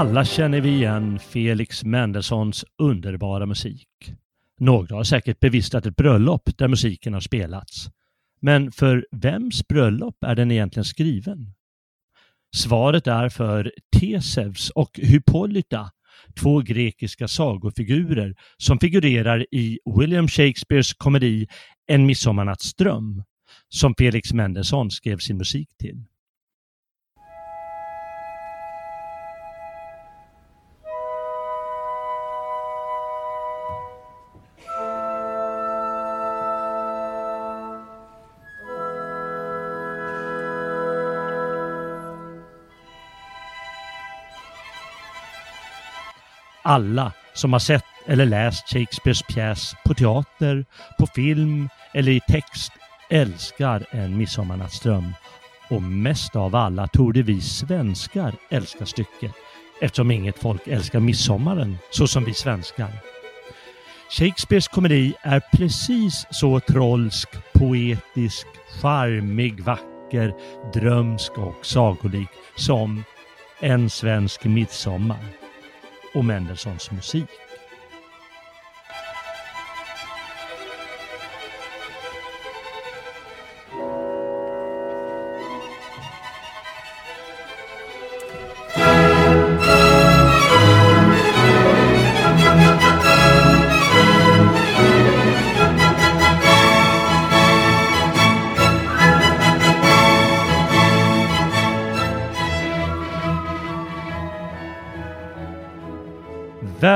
Alla känner vi igen Felix Mendelssohns underbara musik. Några har säkert bevistat ett bröllop där musiken har spelats. Men för vems bröllop är den egentligen skriven? Svaret är för Tesevs och Hippolyta, två grekiska sagofigurer som figurerar i William Shakespeares komedi En midsommarnattsdröm, som Felix Mendelssohn skrev sin musik till. Alla som har sett eller läst Shakespeares pjäs på teater, på film eller i text älskar En midsommarnattsdröm. Och mest av alla torde vi svenskar älska stycket eftersom inget folk älskar midsommaren så som vi svenskar. Shakespeares komedi är precis så trolsk, poetisk, charmig, vacker, drömsk och sagolik som En svensk midsommar och Mendelssohns musik.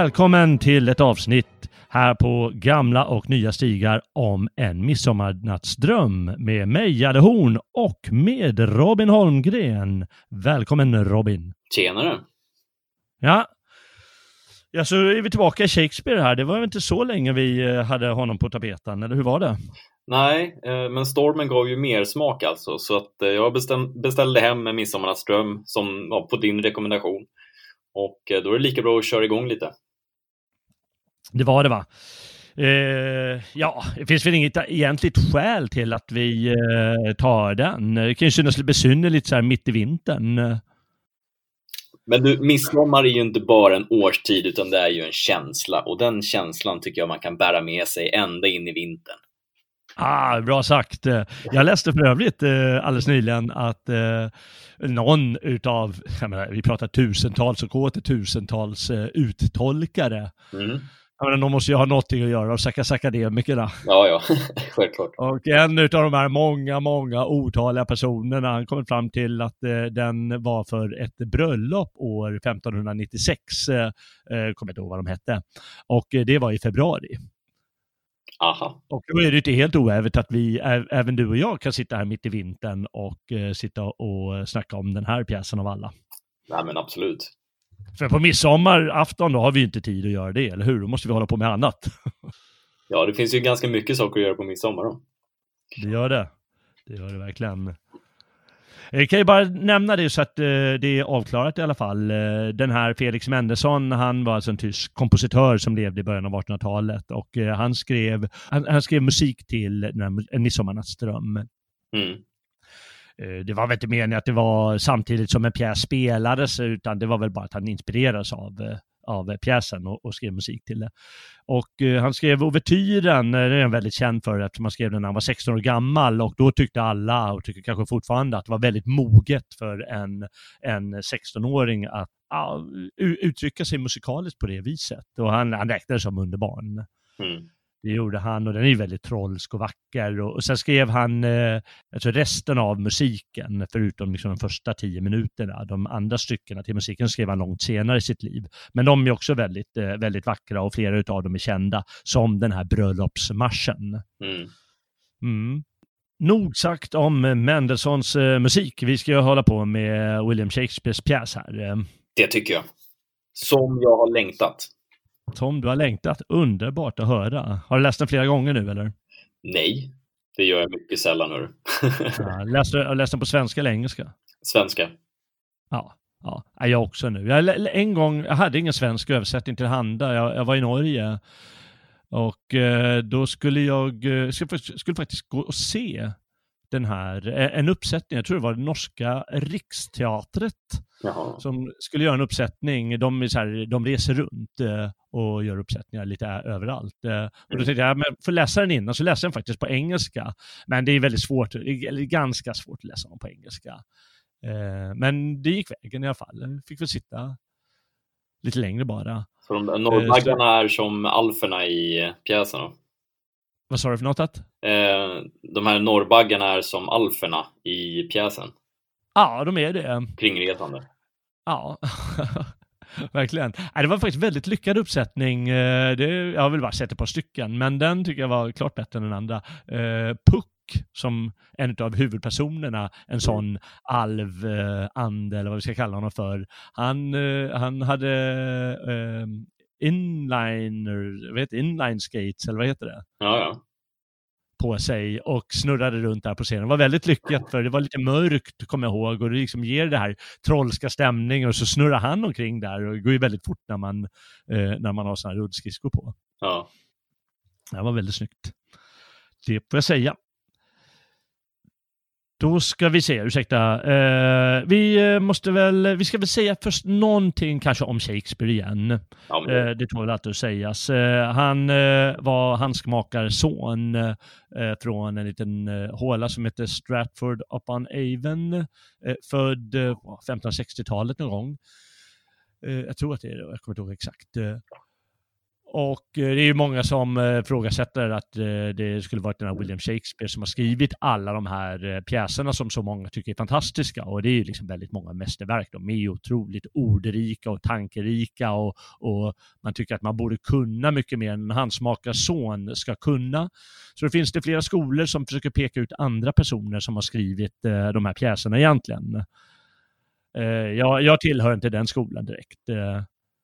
Välkommen till ett avsnitt här på gamla och nya stigar om en midsommarnattsdröm med mig, Jalle Horn, och med Robin Holmgren. Välkommen Robin! Tjenare! Ja, ja så är vi tillbaka i Shakespeare här. Det var inte så länge vi eh, hade honom på tapeten, eller hur var det? Nej, eh, men stormen gav ju mer smak alltså, så att eh, jag beställde hem en midsommarnattsdröm som var på din rekommendation. Och då är det lika bra att köra igång lite. Det var det va? Eh, ja, det finns väl inget egentligt skäl till att vi eh, tar den. Det kan ju synas lite besynnerligt så här mitt i vintern. Men du, midsommar är ju inte bara en årstid utan det är ju en känsla och den känslan tycker jag man kan bära med sig ända in i vintern. Ah, bra sagt. Jag läste för övrigt eh, alldeles nyligen att eh, någon utav, menar, vi pratar tusentals och åter tusentals eh, uttolkare. Mm. Jag menar, de måste ju ha någonting att göra, och stackars akademikerna. Ja, ja, självklart. Och en utav de här många, många otaliga personerna, han kom fram till att eh, den var för ett bröllop år 1596, eh, eh, kommer inte ihåg vad de hette. Och eh, det var i februari. Aha. Och då är det inte helt oävet att vi, även du och jag, kan sitta här mitt i vintern och eh, sitta och snacka om den här pjäsen av alla. Nej, men absolut. För på midsommarafton då har vi ju inte tid att göra det, eller hur? Då måste vi hålla på med annat. Ja, det finns ju ganska mycket saker att göra på midsommar då. Det gör det. Det gör det verkligen. Jag kan ju bara nämna det så att eh, det är avklarat i alla fall. Eh, den här Felix Mendelssohn, han var alltså en tysk kompositör som levde i början av 1800-talet och eh, han, skrev, han, han skrev musik till En midsommarnattsdröm. Mm. Eh, det var väl inte meningen att det var samtidigt som en pjäs spelades, utan det var väl bara att han inspirerades av, eh, av pjäsen och, och skrev musik till det. Och eh, han skrev ouvertyren, den eh, det är han väldigt känd för eftersom han skrev den när han var 16 år gammal och då tyckte alla, och tycker kanske fortfarande, att det var väldigt moget för en, en 16-åring att uh, uttrycka sig musikaliskt på det viset. Och han, han räknades som underbarn. Mm. Det gjorde han och den är väldigt trolsk och vacker. Och, och sen skrev han eh, alltså resten av musiken, förutom liksom de första tio minuterna. De andra styckena till musiken skrev han långt senare i sitt liv. Men de är också väldigt, eh, väldigt vackra och flera av dem är kända, som den här bröllopsmarschen. Mm. Mm. Nog sagt om Mendelssohns eh, musik. Vi ska hålla på med William Shakespeares pjäs här. Det tycker jag. Som jag har längtat. Tom, du har längtat. Underbart att höra. Har du läst den flera gånger nu eller? Nej, det gör jag mycket sällan. Hör. ja, läste, har du läst den på svenska eller engelska? Svenska. Ja, ja, jag också nu. Jag, en gång, jag hade ingen svensk översättning till handa. Jag, jag var i Norge och eh, då skulle jag eh, skulle, skulle faktiskt gå och se den här, eh, en uppsättning, jag tror det var det norska Riksteatret Jaha. som skulle göra en uppsättning. De, så här, de reser runt eh, och gör uppsättningar lite överallt. Eh, och då mm. tänkte jag, men för läsa den innan så läser den faktiskt på engelska. Men det är väldigt svårt, eller ganska svårt att läsa den på engelska. Men det gick vägen i alla fall. Jag fick väl sitta lite längre bara. Så de norrbaggarna är som alferna i pjäsen? Då? Vad sa du för något? Att? Eh, de här norrbaggarna är som alferna i pjäsen. Ja, de är det. Kringresande. Ja, verkligen. Det var faktiskt väldigt lyckad uppsättning. Eh, det, jag har väl bara sett ett par stycken, men den tycker jag var klart bättre än den andra. Eh, Puck som en av huvudpersonerna, en mm. sån alv-ande eller vad vi ska kalla honom för. Han, han hade inliner, vet, inline skates eller vad heter det? Ja, ja. På sig och snurrade runt där på scenen. Det var väldigt lyckat för det var lite mörkt, kommer jag ihåg, och det liksom ger det här trollska stämningen och så snurrar han omkring där och det går ju väldigt fort när man, eh, när man har sådana här rullskridskor på. Ja. Det var väldigt snyggt. Det får jag säga. Då ska vi se, ursäkta. Uh, vi eh, måste väl, vi ska väl säga först någonting kanske om Shakespeare igen. Ja, uh, det tål alltid att sägas. Uh, han var handskmakarson från en liten håla som heter Stratford upon Avon, född 1560-talet någon gång. jag tror att det är det, jag kommer inte ihåg exakt. Och eh, det är ju många som eh, ifrågasätter att eh, det skulle varit den här William Shakespeare som har skrivit alla de här pjäserna som så många tycker är fantastiska. Och det är ju liksom väldigt många mästerverk. De är ju otroligt ordrika och tankerika och, och man tycker att man borde kunna mycket mer än en handsmakarson ska kunna. Så det finns det flera skolor som försöker peka ut andra personer som har skrivit de här pjäserna egentligen. Jag, jag tillhör inte den skolan direkt.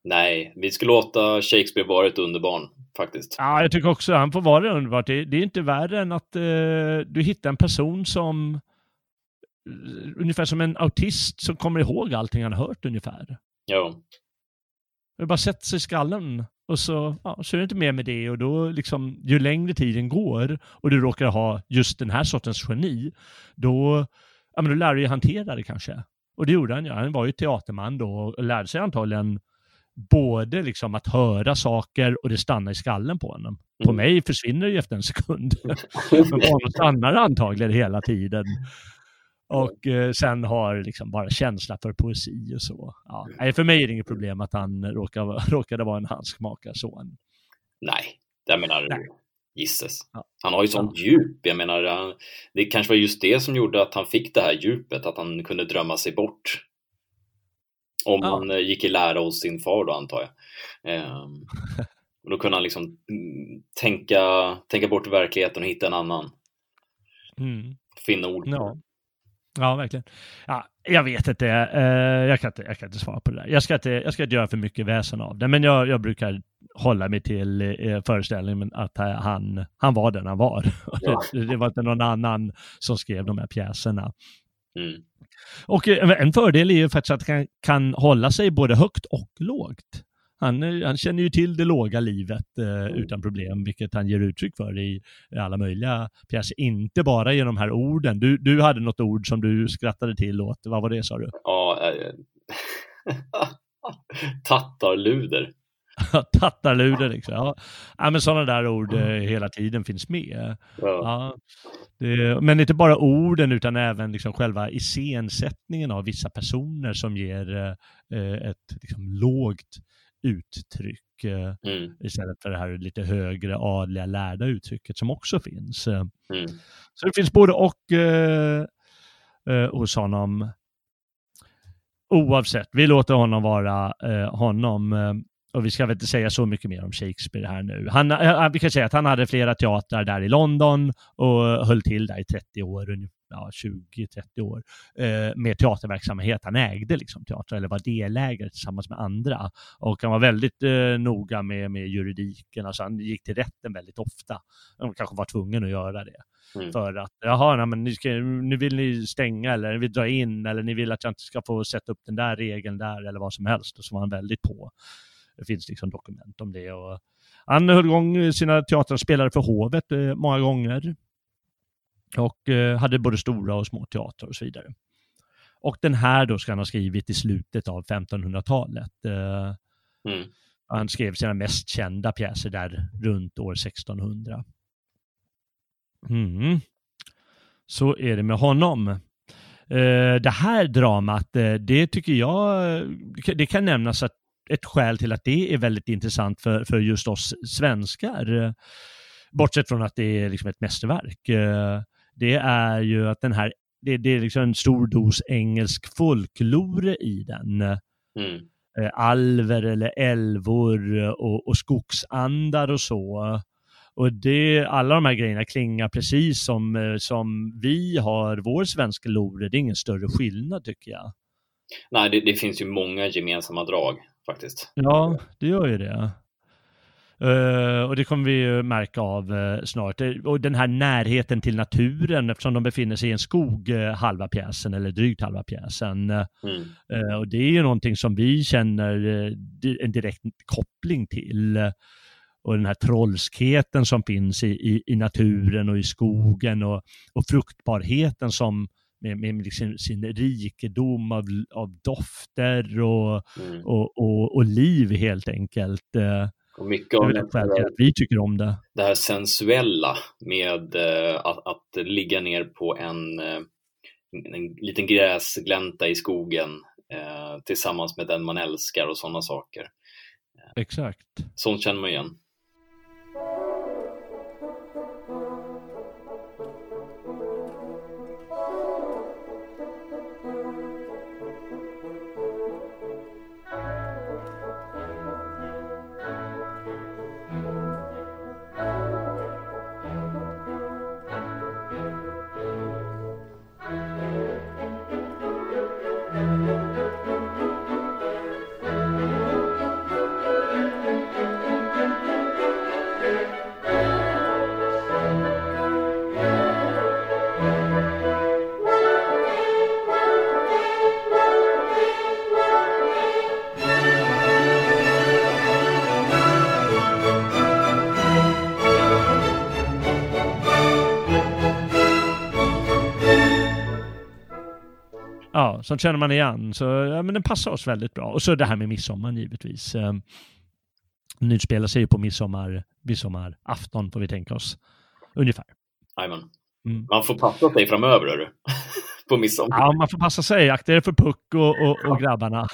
Nej, vi ska låta Shakespeare vara ett underbarn faktiskt. Ja, jag tycker också att han får vara underbart. Det, det är inte värre än att eh, du hittar en person som eh, ungefär som en autist som kommer ihåg allting han har hört ungefär. Ja. Det bara sätter sig i skallen och så, ja, så är det inte mer med det och då liksom ju längre tiden går och du råkar ha just den här sortens geni, då, ja, men då lär du dig hantera det kanske. Och det gjorde han ju. Han var ju teaterman då och lärde sig antagligen både liksom att höra saker och det stannar i skallen på honom. Mm. På mig försvinner det ju efter en sekund. Men på honom stannar det antagligen hela tiden. Och eh, sen har liksom bara känsla för poesi och så. Ja. Nej, för mig är det inget problem att han råkar, råkade vara en handskmakarson. Nej, jag menar, Nej. gisses. Ja. Han har ju sånt ja. djup. Jag menar, det kanske var just det som gjorde att han fick det här djupet, att han kunde drömma sig bort om ja. han eh, gick i lära hos sin far då antar jag. Ehm, och då kunde han liksom mm, tänka, tänka bort verkligheten och hitta en annan. Mm. Finna ord. Ja. ja, verkligen. Ja, jag vet inte. Uh, jag, kan inte. Jag kan inte svara på det där. Jag ska inte, jag ska inte göra för mycket väsen av det, men jag, jag brukar hålla mig till uh, föreställningen att han, han var den han var. Ja. det, det var inte någon annan som skrev de här pjäserna. Mm. Och eh, en fördel är ju faktiskt att han kan hålla sig både högt och lågt. Han, eh, han känner ju till det låga livet eh, mm. utan problem, vilket han ger uttryck för i alla möjliga pjäser. Inte bara genom de här orden. Du, du hade något ord som du skrattade till åt. Vad var det sa du? Ja, äh, Tattarluder. Tattarluder liksom. Ja. ja, men sådana där ord eh, hela tiden finns med. Ja. det, men inte bara orden utan även liksom själva iscensättningen av vissa personer som ger eh, ett liksom, lågt uttryck eh, mm. istället för det här lite högre adliga lärda uttrycket som också finns. Mm. Så det finns både och eh, eh, hos honom. Oavsett, vi låter honom vara eh, honom. Eh, och vi ska väl inte säga så mycket mer om Shakespeare här nu. Han, vi kan säga att han hade flera teatrar där i London och höll till där i 30 år, ja, 20-30 år, eh, med teaterverksamhet. Han ägde liksom teater eller var delägare tillsammans med andra. Och han var väldigt eh, noga med, med juridiken, alltså han gick till rätten väldigt ofta. Han kanske var tvungen att göra det. Mm. För att, jaha, nej, men nu, ska, nu vill ni stänga eller ni vill dra in eller ni vill att jag inte ska få sätta upp den där regeln där eller vad som helst. Och så var han väldigt på. Det finns liksom dokument om det. Och han höll igång sina teatrar, spelade för hovet eh, många gånger. Och eh, hade både stora och små teatrar och så vidare. Och den här då ska han ha skrivit i slutet av 1500-talet. Eh, mm. Han skrev sina mest kända pjäser där runt år 1600. Mm. Så är det med honom. Det här dramat, det tycker jag, det kan nämnas att ett skäl till att det är väldigt intressant för, för just oss svenskar. Bortsett från att det är liksom ett mästerverk. Det är ju att den här, det, det är liksom en stor dos engelsk folklore i den. Mm. Alver eller älvor och, och skogsandar och så. Och det, alla de här grejerna klingar precis som, som vi har vår svenska lore. Det är ingen större skillnad tycker jag. Nej, det, det finns ju många gemensamma drag faktiskt. Ja, det gör ju det. Uh, och det kommer vi ju märka av uh, snart. Och den här närheten till naturen eftersom de befinner sig i en skog uh, halva pjäsen eller drygt halva pjäsen. Mm. och det är ju någonting som vi känner en direkt koppling till. och den här trollskheten som finns i, i, i naturen och i skogen och, och fruktbarheten som med, med liksom sin rikedom av, av dofter och, mm. och, och, och, liv helt enkelt. Eh, och mycket av det, det att vi tycker om det. Det här sensuella med uh, att, att, ligga ner på en, uh, en liten gräsglänta i skogen tillsammans med den man älskar och sådana saker. Exakt. Sånt känner man igen. Sånt känner man igen. Så ja, men den passar oss väldigt bra. Och så det här med midsommar givetvis. Um, den utspelar sig ju på midsommar, midsommarafton får vi tänka oss. Ungefär. Mm. Man får passa sig framöver, hörru. på midsommar. Ja, man får passa sig. Akta er för Puck och, och, och grabbarna.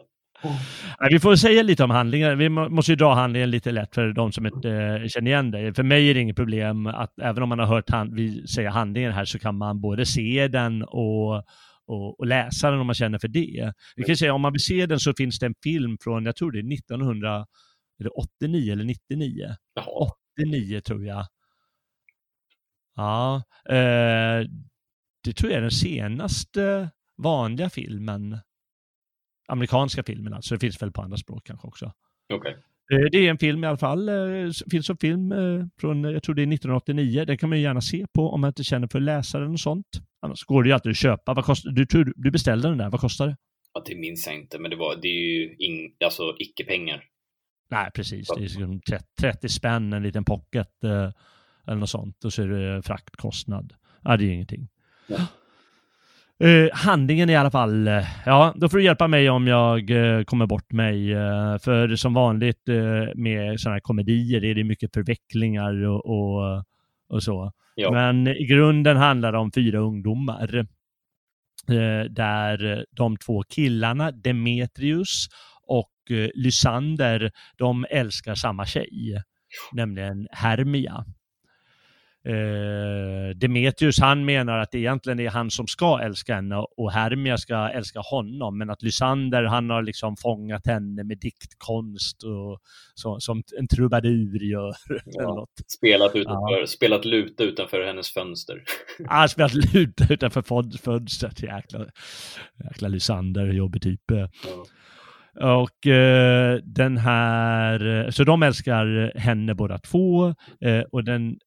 vi får säga lite om handlingen. Vi måste ju dra handlingen lite lätt för de som inte äh, känner igen det. För mig är det inget problem att även om man har hört hand, vi säga handlingen här så kan man både se den och, och, och läsa den om man känner för det. Vi kan säga om man vill se den så finns det en film från, jag tror det är 1989 eller 99. Jaha. 89 tror jag. Ja, eh, det tror jag är den senaste vanliga filmen. Amerikanska filmen alltså, det finns väl på andra språk kanske också. Okay. Eh, det är en film i alla fall. Det eh, finns en film eh, från, jag tror det är 1989. Den kan man ju gärna se på om man inte känner för att läsa den och sånt. Annars går det ju alltid att köpa. Vad kostar, du, du, beställde den där, vad kostar det? Ja, det minns jag inte, men det, var, det är ju in, alltså icke-pengar. Nej, precis. Det är liksom 30, 30 spänn, en liten pocket eh, eller något sånt. Och så är det fraktkostnad. Ja, det är ingenting. Ja. Uh, handlingen i alla fall, ja, då får du hjälpa mig om jag uh, kommer bort mig. för som vanligt med sådana här komedier är det mycket förvecklingar och, och, och så. Ja. Men i grunden handlar det om fyra ungdomar. där de två killarna, Demetrius och Lysander, de älskar samma tjej, nämligen Hermia. Eh, Demetrius han menar att det egentligen är han som ska älska henne och Hermia ska älska honom men att Lysander han har liksom fångat henne med diktkonst och så, som en trubadur gör. Ja, spelat, utanför, ja. spelat luta utanför hennes fönster. Ja, spelat luta utanför fönstret. Jäkla, jäkla Lysander, jobbig typ. Ja. Och eh, den här, så de älskar henne båda två eh, och den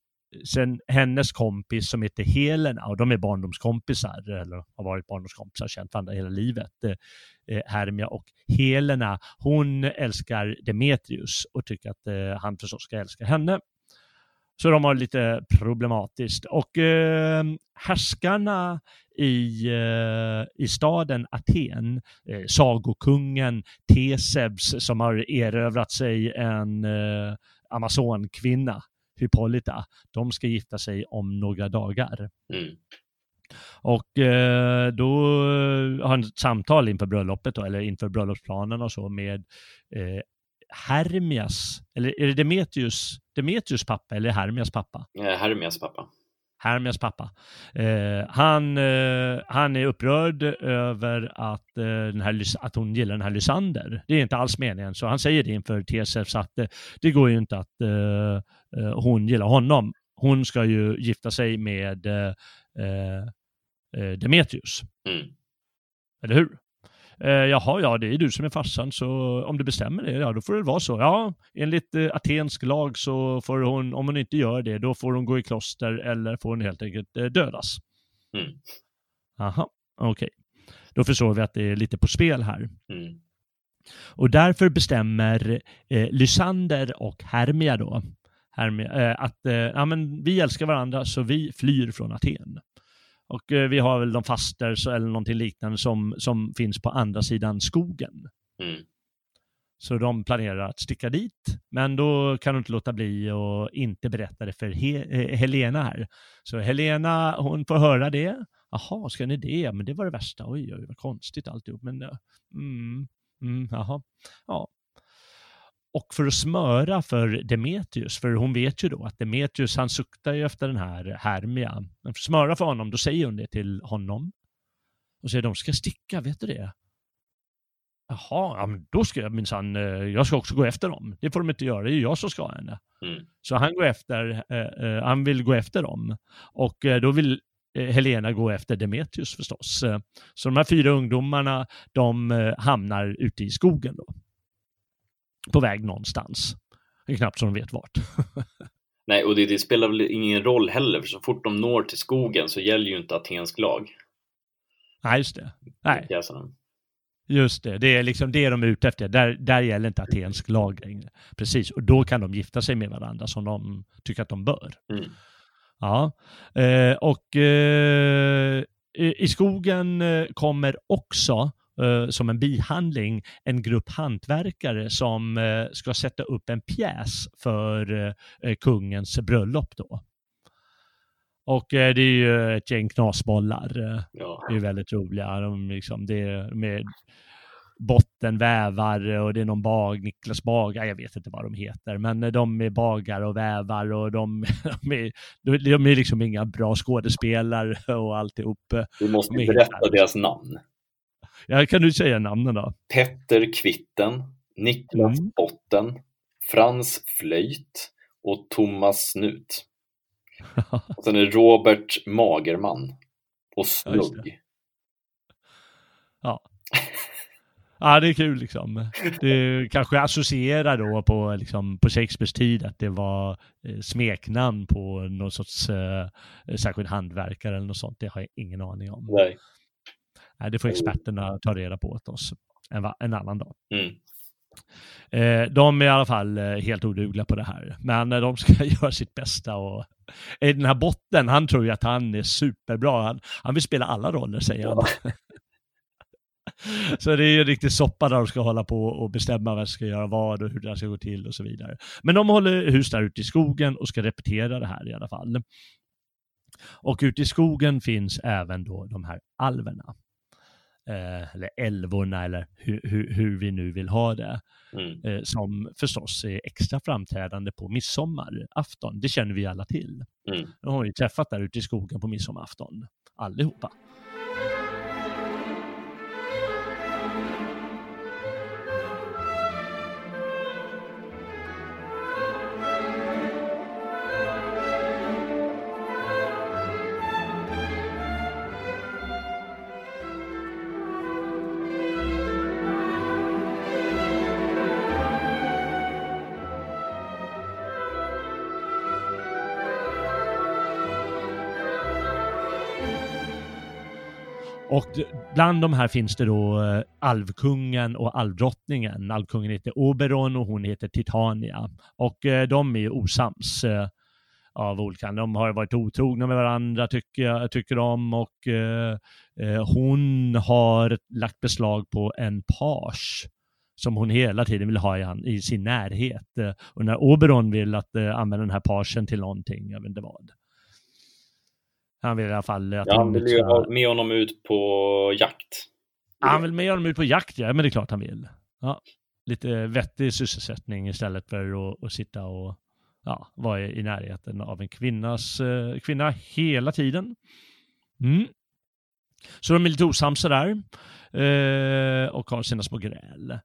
sen hennes kompis som heter Helena och de är barndomskompisar eller har varit barndomskompisar, känt varandra hela livet. Eh, eh, Hermia och Helena, hon älskar Demetrius och tycker att eh, han förstås ska älska henne. Så de har lite problematiskt. Och eh, härskarna i, eh, i staden Aten, eh, sagokungen Tesebs som har erövrat sig en eh, amazonkvinna, Hippolyta, de ska gifta sig om några dagar. Mm. Och eh, då har han ett samtal inför bröllopet då, eller inför bröllopsplanen och så med eh, Hermias, eller är det Demetrius, Demetrius pappa eller Hermias pappa? Hermias pappa. Hermias pappa. Eh, han, eh, han är upprörd över att, eh, den här, att hon gillar den här Lysander. Det är inte alls meningen, så han säger det inför Tesef, så att eh, det går ju inte att eh, eh, hon gillar honom. Hon ska ju gifta sig med Demetrius. Mm. Eller hur? Eh, jaha, ja, det är du som är farsan, så om du bestämmer det, ja, då får det vara så. Ja, enligt eh, atensk lag så får hon, om hon inte gör det, då får hon gå i kloster eller får hon helt enkelt eh, dödas. Mm. Aha, okej. Okay. Då förstår vi att det är lite på spel här. Mm. Och därför bestämmer eh, Lysander och Hermia då, Hermia, eh, att eh, ja, men vi älskar varandra så vi flyr från Aten. Och eh, vi har väl de faster eller någonting liknande som, som finns på andra sidan skogen. Mm. Så de planerar att sticka dit, men då kan de inte låta bli och inte berätta det för He Helena här. Så Helena, hon får höra det. Jaha, ska ni det? Men det var det värsta. Oj, oj, vad konstigt alltihop. Men, mm, mm, jaha. Ja, och för att smöra för Demetrius, för hon vet ju då att Demetrius han suktar ju efter den här Hermia. Men för att smöra för honom, då säger hon det till honom. Och säger de ska sticka, vet du det? Jaha, ja, men då ska jag minsann, eh, jag ska också gå efter dem. Det får de inte göra, det är jag som ska ha henne. Mm. Så han går efter, eh, eh han vill gå efter dem. Och eh, då vill eh, Helena gå efter Demetrius förstås. Så de här fyra ungdomarna, de hamnar ute i skogen då på väg någonstans. Det är knappt som de vet vart. Nej, och det, det, spelar väl ingen roll heller, för så fort de når till skogen så gäller ju inte atensk lag. Nej, just det. Nej. Just det, det är liksom det de är ute efter. Där, där gäller inte atensk lag längre. Precis, och då kan de gifta sig med varandra som de tycker att de bör. Mm. Ja, eh, och eh, i skogen eh, kommer också eh, som en bihandling en grupp hantverkare som eh, ska sätta upp en pjäs för eh, kungens bröllop då. Och eh, det är ju ett gäng knasbollar. Eh, ja. Det är väldigt roliga. De, liksom, det är med bottenvävare och det är någon bag, Niklas Bagar, jag vet inte vad de heter, men de är bagare och vävar och de, de, är, de är liksom inga bra skådespelare och alltihop. Du måste berätta deras namn. Ja, kan du säga namnen då? Petter Kvitten, Niklas mm. Botten, Frans Flöjt och Thomas Snut. och sen är det Robert Magerman och Snugg. Ja, ja. det är kul liksom. Det kanske associerar då på, liksom, på Shakespeares tid att det var eh, smeknamn på någon sorts eh, särskild hantverkare eller något sånt. Det har jag ingen aning om. Nej. Nej, det får experterna ta reda på åt oss en, en annan dag. Mm. Eh, de är i alla fall eh, helt odugliga på det här. Men de ska göra sitt bästa och i den här botten, han tror ju att han är superbra. Han, han vill spela alla roller säger han. Ja. Så det är ju riktigt soppa där de ska hålla på och bestämma vem som ska göra vad och hur det ska gå till och så vidare. Men de håller hus där ute i skogen och ska repetera det här i alla fall. Och ute i skogen finns även då de här alverna. Eh, eller älvorna eller hur, hur, hur, vi nu vill ha det. Mm. Eh, som förstås är extra framträdande på midsommarafton. Det känner vi alla till. Mm. De har ju träffat där ute i skogen på midsommarafton, allihopa. Och bland de här finns det då eh, alvkungen och alvdrottningen. Alvkungen heter Oberon och hon heter Titania. Och eh, de är osams eh, av olika De har varit otrogna med varandra tycker, jag, tycker de och hon har lagt beslag på en page som hon hela tiden vill ha i, i sin närhet. Och när Oberon vill att använda den här pagen till någonting, jag vet inte vad. Han vill i alla fall att ja, han vill ju ha med honom ut på jakt. Han vill med honom ut på jakt, ja, men det är klart han vill. Ja, lite vettig sysselsättning istället för att, att sitta och ja, vara i närheten av en kvinnas, eh, kvinna hela tiden. Mm. Så de är lite osams där eh, och har sina små gräl.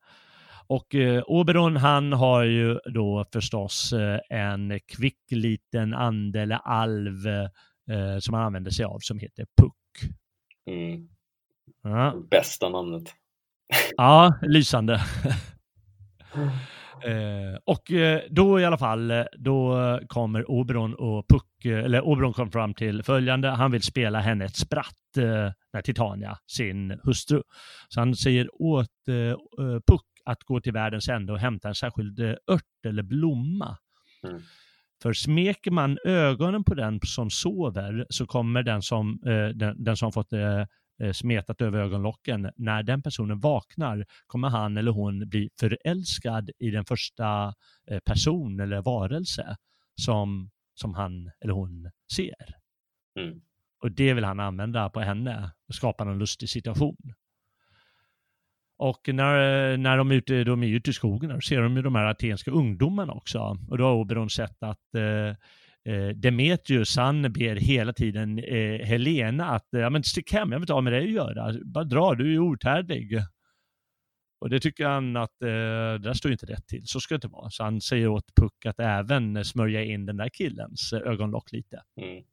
Och eh, Oberon han har ju då förstås eh, en kvick liten ande eller alv eh, som han använder sig av som heter Puck. Mm. Ja. Bästa namnet. ja, lysande. Eh, och eh, då i alla fall, eh, då kommer Oberon och Puck, eh, eller Oberon kommer fram till följande, han vill spela henne ett spratt, eh, Titania, sin hustru. Så han säger åt eh, Puck att gå till världens ände och hämta en särskild ört eller blomma. Mm. För smeker man ögonen på den som sover så kommer den som, eh, den, den, som fått eh, eh, smetat över ögonlocken, när den personen vaknar kommer han eller hon bli förälskad i den första person eller varelse som, som han eller hon ser. Mm. Och det vill han använda på henne och skapa en lustig situation. Och när, när de är ute, de är ute i skogen då ser de ju de här atenska ungdomarna också. Och då har Oberon sett att eh, eh, Demetrius, han ber hela tiden eh, Helena att, ja men stick hem, jag vill inte ha med dig att göra, bara dra, du är outhärdlig. Och det tycker han att eh, det där står inte rätt till, så ska det inte vara. Så han säger åt Puck att även smörja in den där killens ögonlock lite. Mm.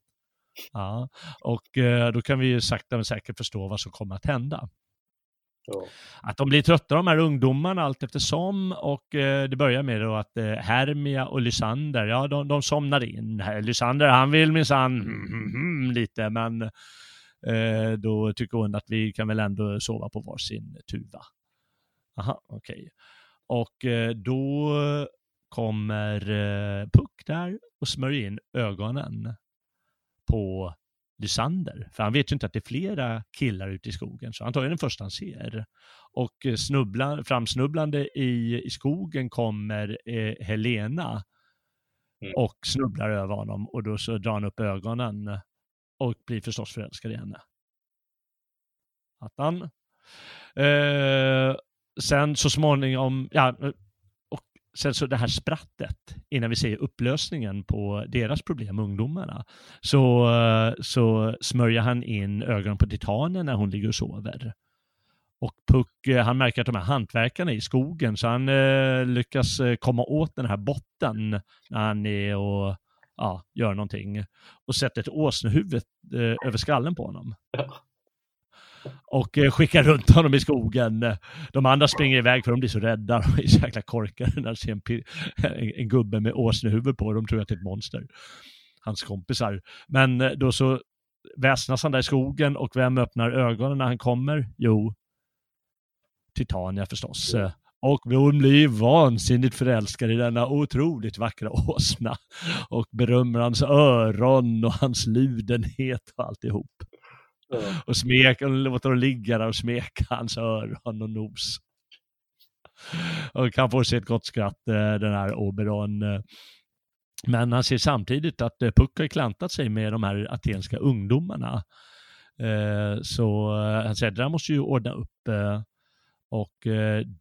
Ja, och eh, då kan vi ju sakta men säkert förstå vad som kommer att hända. Ja. Att de blir trötta de här ungdomarna allt eftersom och eh, det börjar med då att eh, Hermia och Lysander, ja de, de somnar in. Lysander han vill minsann mm, mm, mm, lite men eh, då tycker hon att vi kan väl ändå sova på varsin tuva. Aha, okej. Okay. Och eh, då kommer eh, Puck där och smörjer in ögonen på Lysander. För han vet ju inte att det är flera killar ute i skogen, så han tar ju den första han ser. Och eh, snubbla, framsnubblande i, i skogen kommer eh, Helena mm. och snubblar över honom och då så drar han upp ögonen och blir förstås förälskad i henne. Attan. Eh, sen så småningom, ja, sen så det här sprattet, innan vi ser upplösningen på deras problem, ungdomarna, så, så smörjer han in ögonen på titanen när hon ligger och sover. Och Puck, eh, han märker att de här hantverkarna är i skogen, så han eh, lyckas eh, komma åt den här botten när han är och ja, gör någonting. Och sätter ett åsnehuvud eh, över skallen på honom. Ja och eh, skickar runt honom i skogen. De andra springer iväg för de blir så rädda. De är så jäkla korkade när de ser en, en, en gubbe med åsnehuvud på. De tror att det är ett monster. Hans kompisar. Men eh, då så väsnas han där i skogen och vem öppnar ögonen när han kommer? Jo, Titania förstås. Och hon blir vansinnigt förälskad i denna otroligt vackra åsna och berömmer hans öron och hans ludenhet och alltihop. Mm. Och smeka, låter dem ligga där och smeka hans öron och nos. Och kan få sig ett gott skratt, eh, den här Oberon. Eh. Men han ser samtidigt att eh, Puck har klantat sig med de här atenska ungdomarna. Så han säger att det där måste ju ordna upp. Och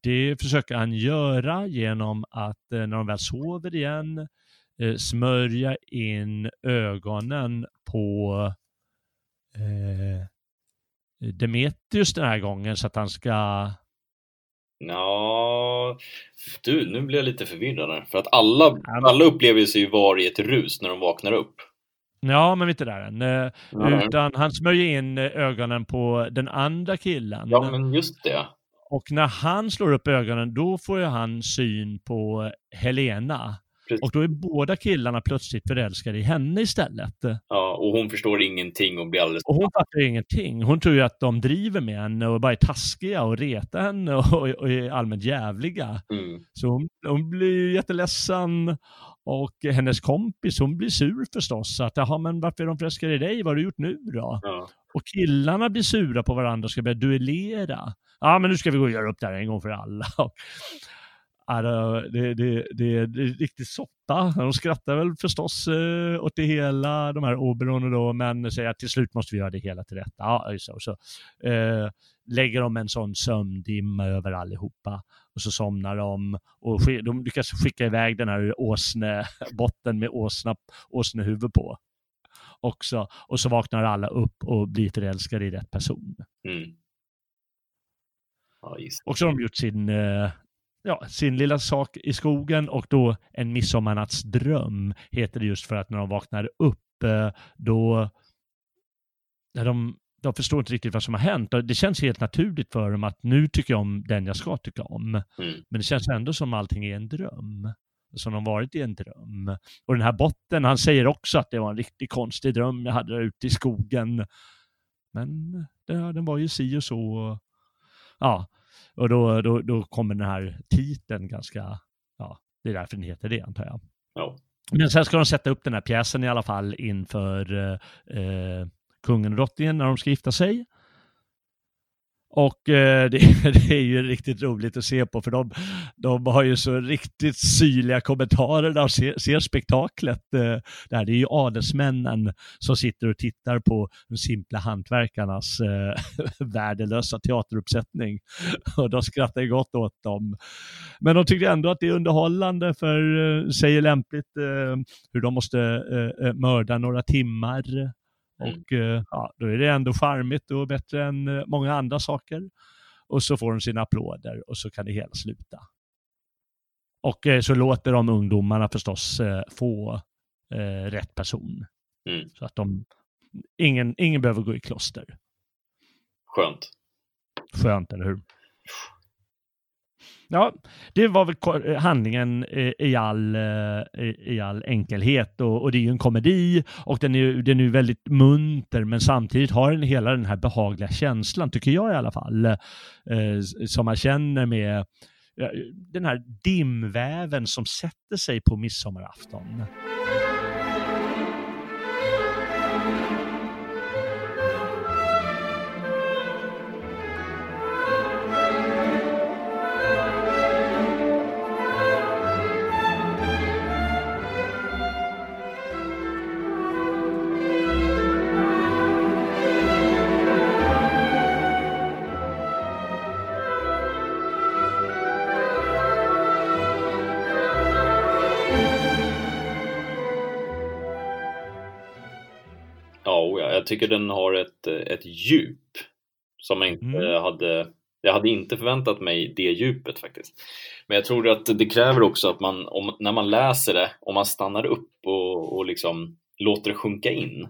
det försöker han göra genom att när de väl sover igen smörja in ögonen på Demetrius den här gången så att han ska Ja, du, nu blir jag lite förvirrad här. För att alla, alla upplever sig ju vara i ett rus när de vaknar upp. Ja, men inte där än. Mm. Utan han smörjer in ögonen på den andra killen. Ja, men just det. Och när han slår upp ögonen, då får ju han syn på Helena. Precis. Och då är båda killarna plötsligt förälskade i henne istället. Ja, och hon förstår ingenting och blir alldeles... Och hon fattar ingenting. Hon tror ju att de driver med henne och bara är taskiga och retar henne och, och är allmänt jävliga. Mm. Så hon, hon blir jätteledsen och hennes kompis, hon blir sur förstås. Att, jaha, men varför är de förälskade i dig? Vad har du gjort nu då? Ja. Och killarna blir sura på varandra och ska börja duellera. Ja, men nu ska vi gå och göra upp det här en gång för alla. Det, det, det, det är riktigt soppa. De skrattar väl förstås eh, åt det hela, de här Oberon då, men säger att till slut måste vi göra det hela till rätta. Ja, så, så. Eh, lägger de en sån sömndimma över allihopa och så somnar de och de lyckas skicka iväg den här åsnebotten med åsna, åsnehuvud på också. Och så vaknar alla upp och blir förälskade i rätt person. Mm. Ja, och så har de gjort sin eh, ja, sin lilla sak i skogen och då en midsommarnattsdröm heter det just för att när de vaknar upp eh, då när de, de förstår inte riktigt vad som har hänt. Det känns helt naturligt för dem att nu tycker jag om den jag ska tycka om. Mm. Men det känns ändå som allting är en dröm. Som de varit i en dröm. Och den här botten, han säger också att det var en riktigt konstig dröm jag hade där ute i skogen. Men det, den var ju si och så. Ja, och då, då, då kommer den här titeln ganska, ja, det är därför den heter det antar jag. Ja. Men sen ska de sätta upp den här pjäsen i alla fall inför eh, eh kungen och drottningen när de ska gifta sig. Och eh, det, det, är ju riktigt roligt att se på för de, de har ju så riktigt syrliga kommentarer när de ser, ser spektaklet. Eh, där. Det är ju adelsmännen som sitter och tittar på de simpla hantverkarnas eh, värdelösa teateruppsättning. Och de skrattar ju gott åt dem. Men de tycker ändå att det är underhållande för eh, säger lämpligt eh, hur de måste eh, eh mörda några timmar och eh, ja, då är det ändå charmigt och bättre än eh, många andra saker. Och så får de sina applåder och så kan det hela sluta. Och eh, så låter de ungdomarna förstås få rätt person. Mm. Så att de, ingen, ingen behöver gå i kloster. Skönt. Skönt, eller hur? Ja, det var väl eh, handlingen eh, i all, eh, i all enkelhet och, och det är ju en komedi och den är, den är väldigt munter men samtidigt har den hela den här behagliga känslan, tycker jag i alla fall, eh, som man känner med den här dimväven som sätter sig på midsommarafton. Tycker den har ett, ett djup som jag inte mm. hade jag hade inte förväntat mig det djupet faktiskt. Men jag tror att det kräver också att man, om, när man läser det, om man stannar upp och, och liksom låter det sjunka in,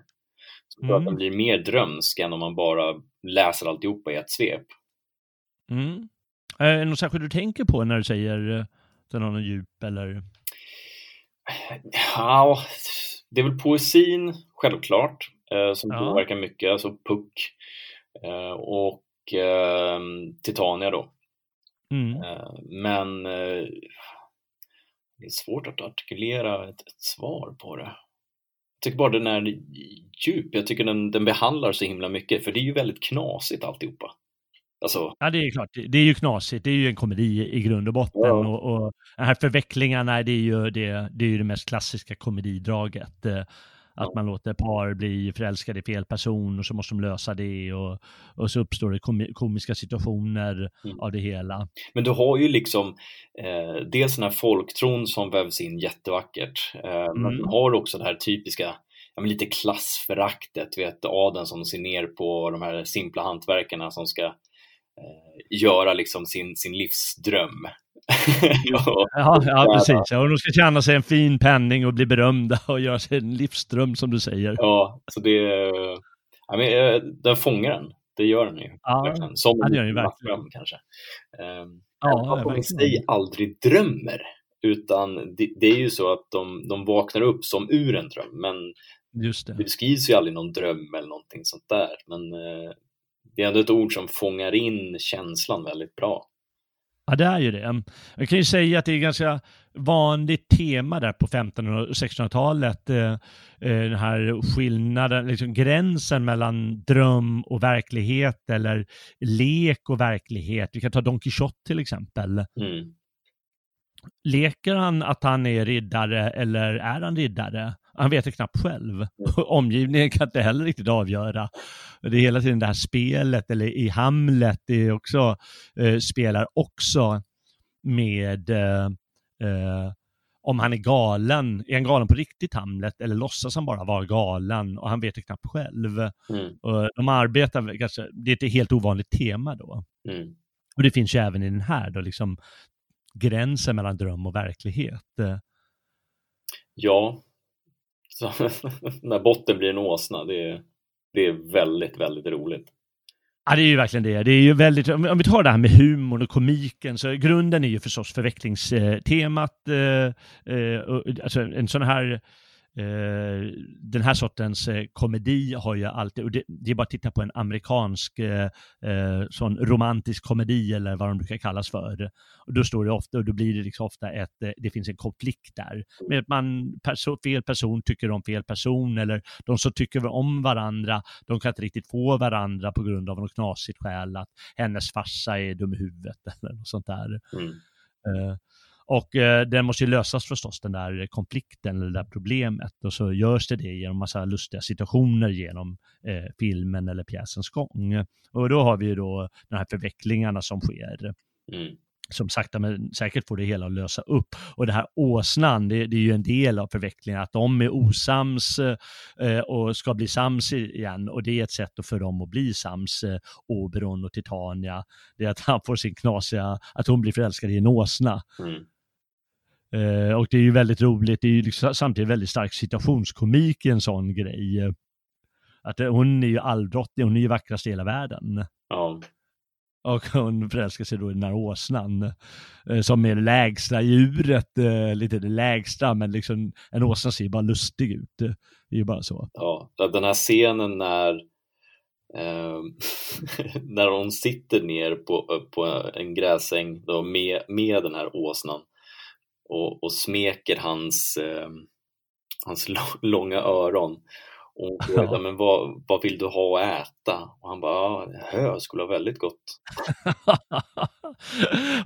så jag att den mm. blir mer drömsk än om man bara läser alltihopa i ett svep. Mm. Är det något särskilt du tänker på när du säger att den har något djup eller? Ja, det är väl poesin, självklart eh, som ja. påverkar mycket, alltså Puck eh, och eh, Titania då. Mm. Men det är svårt att artikulera ett, ett svar på det. Jag tycker bara den är djup, jag tycker den, den behandlar så himla mycket, för det är ju väldigt knasigt alltihopa. Alltså... Ja, det är klart. Det är ju knasigt. Det är ju en komedi i grund och botten. Ja. Och, och de här förvecklingarna, det är ju det, det, är ju det mest klassiska komedidraget. Att man låter par bli förälskade i fel person och så måste de lösa det och, och så uppstår det komiska situationer mm. av det hela. Men du har ju liksom eh, dels den här folktron som vävs in jättevackert, eh, mm. men du har också det här typiska ja, lite klassföraktet, vet adeln som ser ner på de här simpla hantverkarna som ska eh, göra liksom sin, sin livsdröm. ja, ja, precis. Och de ska tjäna sig en fin penning och bli berömda och göra sig en livsdröm som du säger. Ja, så det, ja, men, eh, den fångar den. Det gör den ju. Ja, verkligen. Som ja, det gör den verkligen. kanske. Um, ja, de i sig aldrig drömmer, utan det, det, är ju så att de, de vaknar upp som ur en dröm, men Just det. det beskrivs ju aldrig någon dröm eller någonting sånt där. Men uh, det är ändå ett ord som fångar in känslan väldigt bra. Ja, det är ju det. Jag kan ju säga att det är ganska vanligt tema där på 1500 och 1600-talet. Eh, eh, den här skillnaden, liksom gränsen mellan dröm och verklighet eller lek och verklighet. Vi kan ta Don Quijote till exempel. Mm. Leker han att han är riddare eller är han riddare? Han vet det knappt själv. Mm. Omgivningen kan inte heller riktigt avgöra. Det är hela tiden det här spelet, eller i Hamlet, det är också, eh, spelar också med eh, eh, om han är galen, är han galen på riktigt Hamlet eller låtsas han bara vara galen och han vet det knappt själv. Mm. Och de arbetar, kanske, det är ett helt ovanligt tema då. Mm. Och det finns ju även i den här då, liksom gränsen mellan dröm och verklighet. Ja, så, när botten blir en åsna, det är, det är väldigt, väldigt roligt. Ja, det är ju verkligen det. Det är ju väldigt, om vi tar det här med humorn och komiken, så grunden är ju förstås förvecklingstemat. Eh, eh, alltså en sån här Eh, den här sortens eh, komedi har ju alltid, och det, det, är bara att titta på en amerikansk eh, eh, sån romantisk komedi eller vad de brukar kallas för. Och då står det ofta, och då blir det liksom ofta ett, eh, det finns en konflikt där. Med att man, perso, fel person tycker om fel person eller de som tycker om varandra, de kan inte riktigt få varandra på grund av något knasigt skäl, att hennes farsa är dum i huvudet eller något sånt där. Mm. Och eh, den måste ju lösas förstås, den där konflikten eller det där problemet. Och så görs det det genom massa lustiga situationer genom eh, filmen eller pjäsens gång. Och då har vi ju då de här förvecklingarna som sker. Mm som sakta men säkert får det hela att lösa upp. Och det här åsnan, det, det är ju en del av förvecklingen, att de är osams eh, och ska bli sams igen. Och det är ett sätt för dem att bli sams, eh, Oberon och Titania. Det är att han får sin knasiga, att hon blir förälskad i en åsna. Mm. Eh, och det är ju väldigt roligt, det är ju liksom samtidigt väldigt stark situationskomik i en sån grej. Att eh, hon är ju alldrottning, hon är ju vackrast i hela världen. Ja. Och hon förälskar sig då i den här åsnan eh, som är det lägsta djuret, eh, lite det lägsta, men liksom en åsna ser ju bara lustig ut. Det är ju bara så. Ja, den här scenen när eh, när hon sitter ner på, på en gräsäng då med, med den här åsnan och, och smeker hans, eh, hans långa öron. Och hon frågar, ja. men vad, vad vill du ha att äta? Och han bara, hö skulle vara väldigt gott.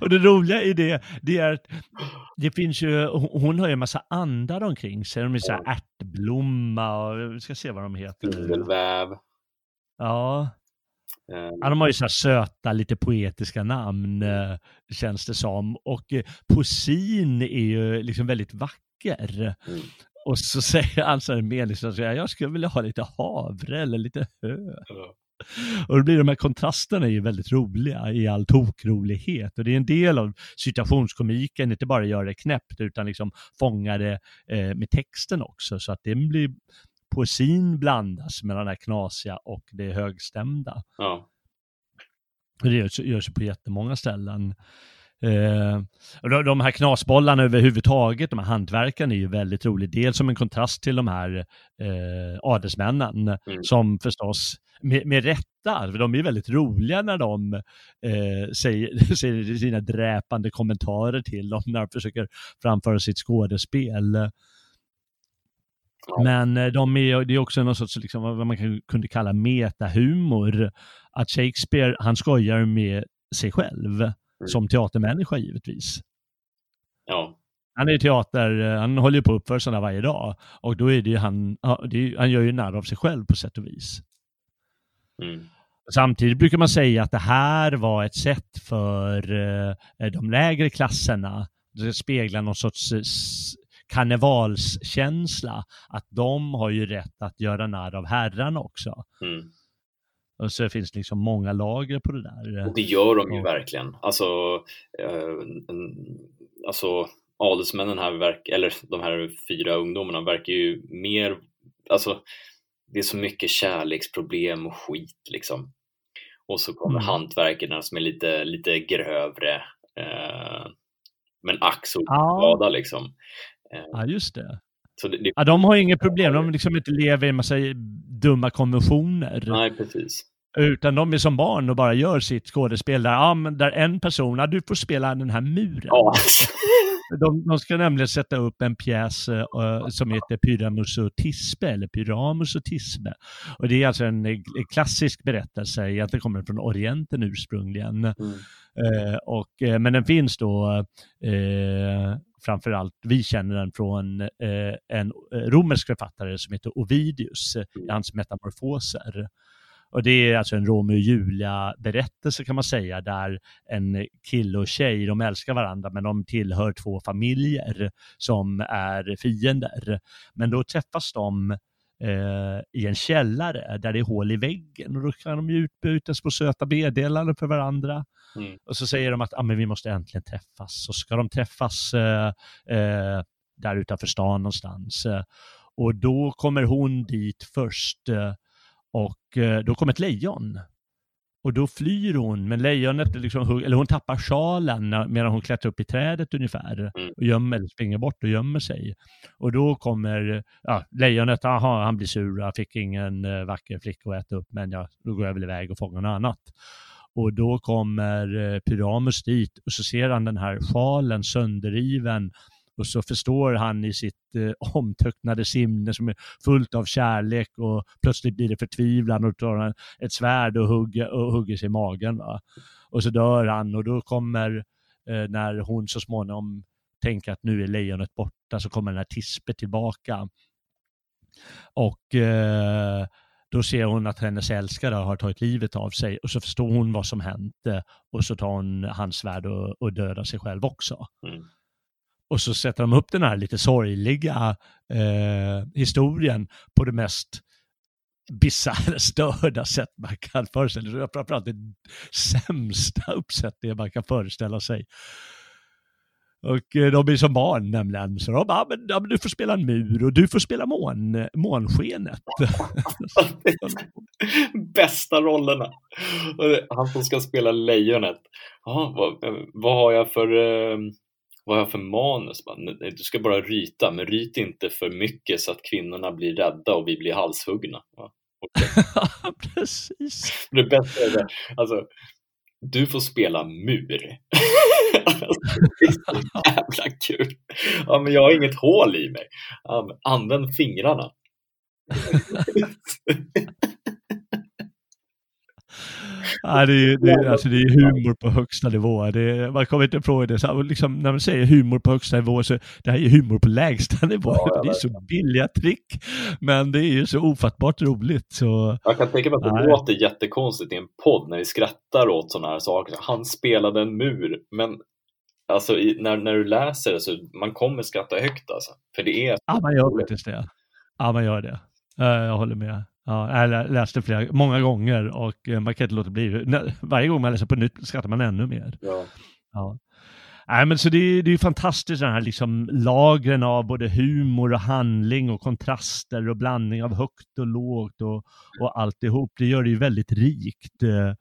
och det roliga i det, det är att det finns ju, hon har ju en massa andar omkring sig. De är så här ärtblomma och vi ska se vad de heter. Spindelväv. Ja. Ja, de har ju så här söta, lite poetiska namn, eh, känns det som. Och eh, Posin är ju liksom väldigt vacker. Mm. Och så säger han så här meningslöst, jag skulle vilja ha lite havre eller lite hö. Mm. Och då blir de här kontrasterna ju väldigt roliga i all tokrolighet. Och det är en del av situationskomiken, inte bara göra det knäppt utan liksom fånga det eh, med texten också. Så att det blir poesin blandas mellan det här knasiga och det högstämda. Ja. Det görs, görs på jättemånga ställen. Eh, de här knasbollarna överhuvudtaget, de här hantverkarna är ju väldigt roligt. Dels som en kontrast till de här eh, adelsmännen mm. som förstås med, med rätta, för de är väldigt roliga när de eh, säger, säger sina dräpande kommentarer till dem när de försöker framföra sitt skådespel. Men eh, de är, det är också någon sorts, liksom, vad man kunde kalla metahumor. Att Shakespeare, han skojar med sig själv mm. som teatermänniska givetvis. Ja. Han är teater, eh, han håller ju på att uppföra sådana varje dag. Och då är det ju han, han gör ju narr av sig själv på sätt och vis. Mm. Samtidigt brukar man säga att det här var ett sätt för eh, de lägre klasserna, det speglar någon sorts karnevalskänsla, att de har ju rätt att göra narr av herrarna också. Mm. Och så finns det liksom många lager på det där. Och det gör de ju och... verkligen. Alltså, eh, alltså adelsmännen här, verk, eller de här fyra ungdomarna verkar ju mer, alltså det är så mycket kärleksproblem och skit liksom. Och så kommer mm. hantverkarna som är lite, lite grövre, eh, men ack så ja. liksom. Eh, ja, just det. Så det, det... Ja, de har inget problem, de liksom inte lever i en massa dumma konventioner. Nej, precis. Utan de är som barn och bara gör sitt skådespel där, ja, men där en person, ja, du får spela den här muren. Ja. De, de, ska nämligen sätta upp en pjäs uh, som heter Pyramus och Tisbe, eller Pyramus och Tisbe. Och det är alltså en, en klassisk berättelse, egentligen kommer den från Orienten ursprungligen. Mm. Uh, och, uh, men den finns då framför allt, vi känner den från en romersk författare som heter Ovidius, i hans metamorfoser. Och det är alltså en Romeo och Julia-berättelse kan man säga, där en kille och tjej, de älskar varandra men de tillhör två familjer som är fiender. Men då träffas de eh, i en källare där det är hål i väggen och då kan de ju utbytas på söta meddelanden för varandra. Mm. Och så säger de att ah, men vi måste äntligen träffas. Så ska de träffas eh, eh, där utanför stan någonstans. Och då kommer hon dit först eh, och eh, då kommer ett lejon. Och då flyr hon, men lejonet, liksom, eller hon tappar sjalen medan hon klättrar upp i trädet ungefär. Mm. Och gömmer, springer bort och gömmer sig. Och då kommer ja, lejonet, aha, han blir sur, jag fick ingen eh, vacker flicka att äta upp, men ja, då går jag väl iväg och fångar något annat. Och då kommer eh, Pyramus dit och så ser han den här sjalen sönderriven och så förstår han i sitt eh, omtöcknade sinne som är fullt av kärlek och plötsligt blir det förtvivlan och tar han ett svärd och hugger, och hugger sig i magen. Va? Och så dör han och då kommer, eh, när hon så småningom tänker att nu är lejonet borta, så kommer den här Tispe tillbaka. Och eh, då ser hon att hennes älskare har tagit livet av sig och så förstår hon vad som hänt och så tar hon hans svärd och, och dödar sig själv också. Mm. Och så sätter de upp den här lite sorgliga eh, historien på det mest bisarra, störda sätt man kan föreställa sig. Framförallt det sämsta uppsättningen man kan föreställa sig. Och eh, de är som barn nämligen, så de bara, men, ja, men du får spela en mur och du får spela mån, månskenet. Bästa rollerna. Han som ska spela lejonet. Ja, vad, eh, vad har jag för eh, vad har jag för manus? Du ska bara ryta, men ryt inte för mycket så att kvinnorna blir rädda och vi blir halshuggna. Ja, okay. Precis. Det bästa är det, alltså, du får spela mur. alltså, det är så jävla kul. Ja, men jag har inget hål i mig. Ja, använd fingrarna. ja, det, är, det, alltså det är humor på högsta nivå. Det, man kommer inte ifrån det. Så, liksom, när man säger humor på högsta nivå så det här är humor på lägsta nivå. Ja, det är så billiga trick. Men det är ju så ofattbart roligt. Så, jag kan tänka mig att det nej. låter jättekonstigt i en podd när vi skrattar åt sådana här saker. Han spelade en mur, men Alltså i, när, när du läser det så man kommer skratta högt alltså. För det är... Ja, man gör faktiskt det. Ja, man gör det. Jag håller med. Ja, jag läste flera, många gånger och eh, man kan inte låta bli. Varje gång man läser på nytt skrattar man ännu mer. Ja. ja. Nej, men så det, är, det är fantastiskt den här liksom lagren av både humor och handling och kontraster och blandning av högt och lågt och, och alltihop. Det gör det ju väldigt rikt eh,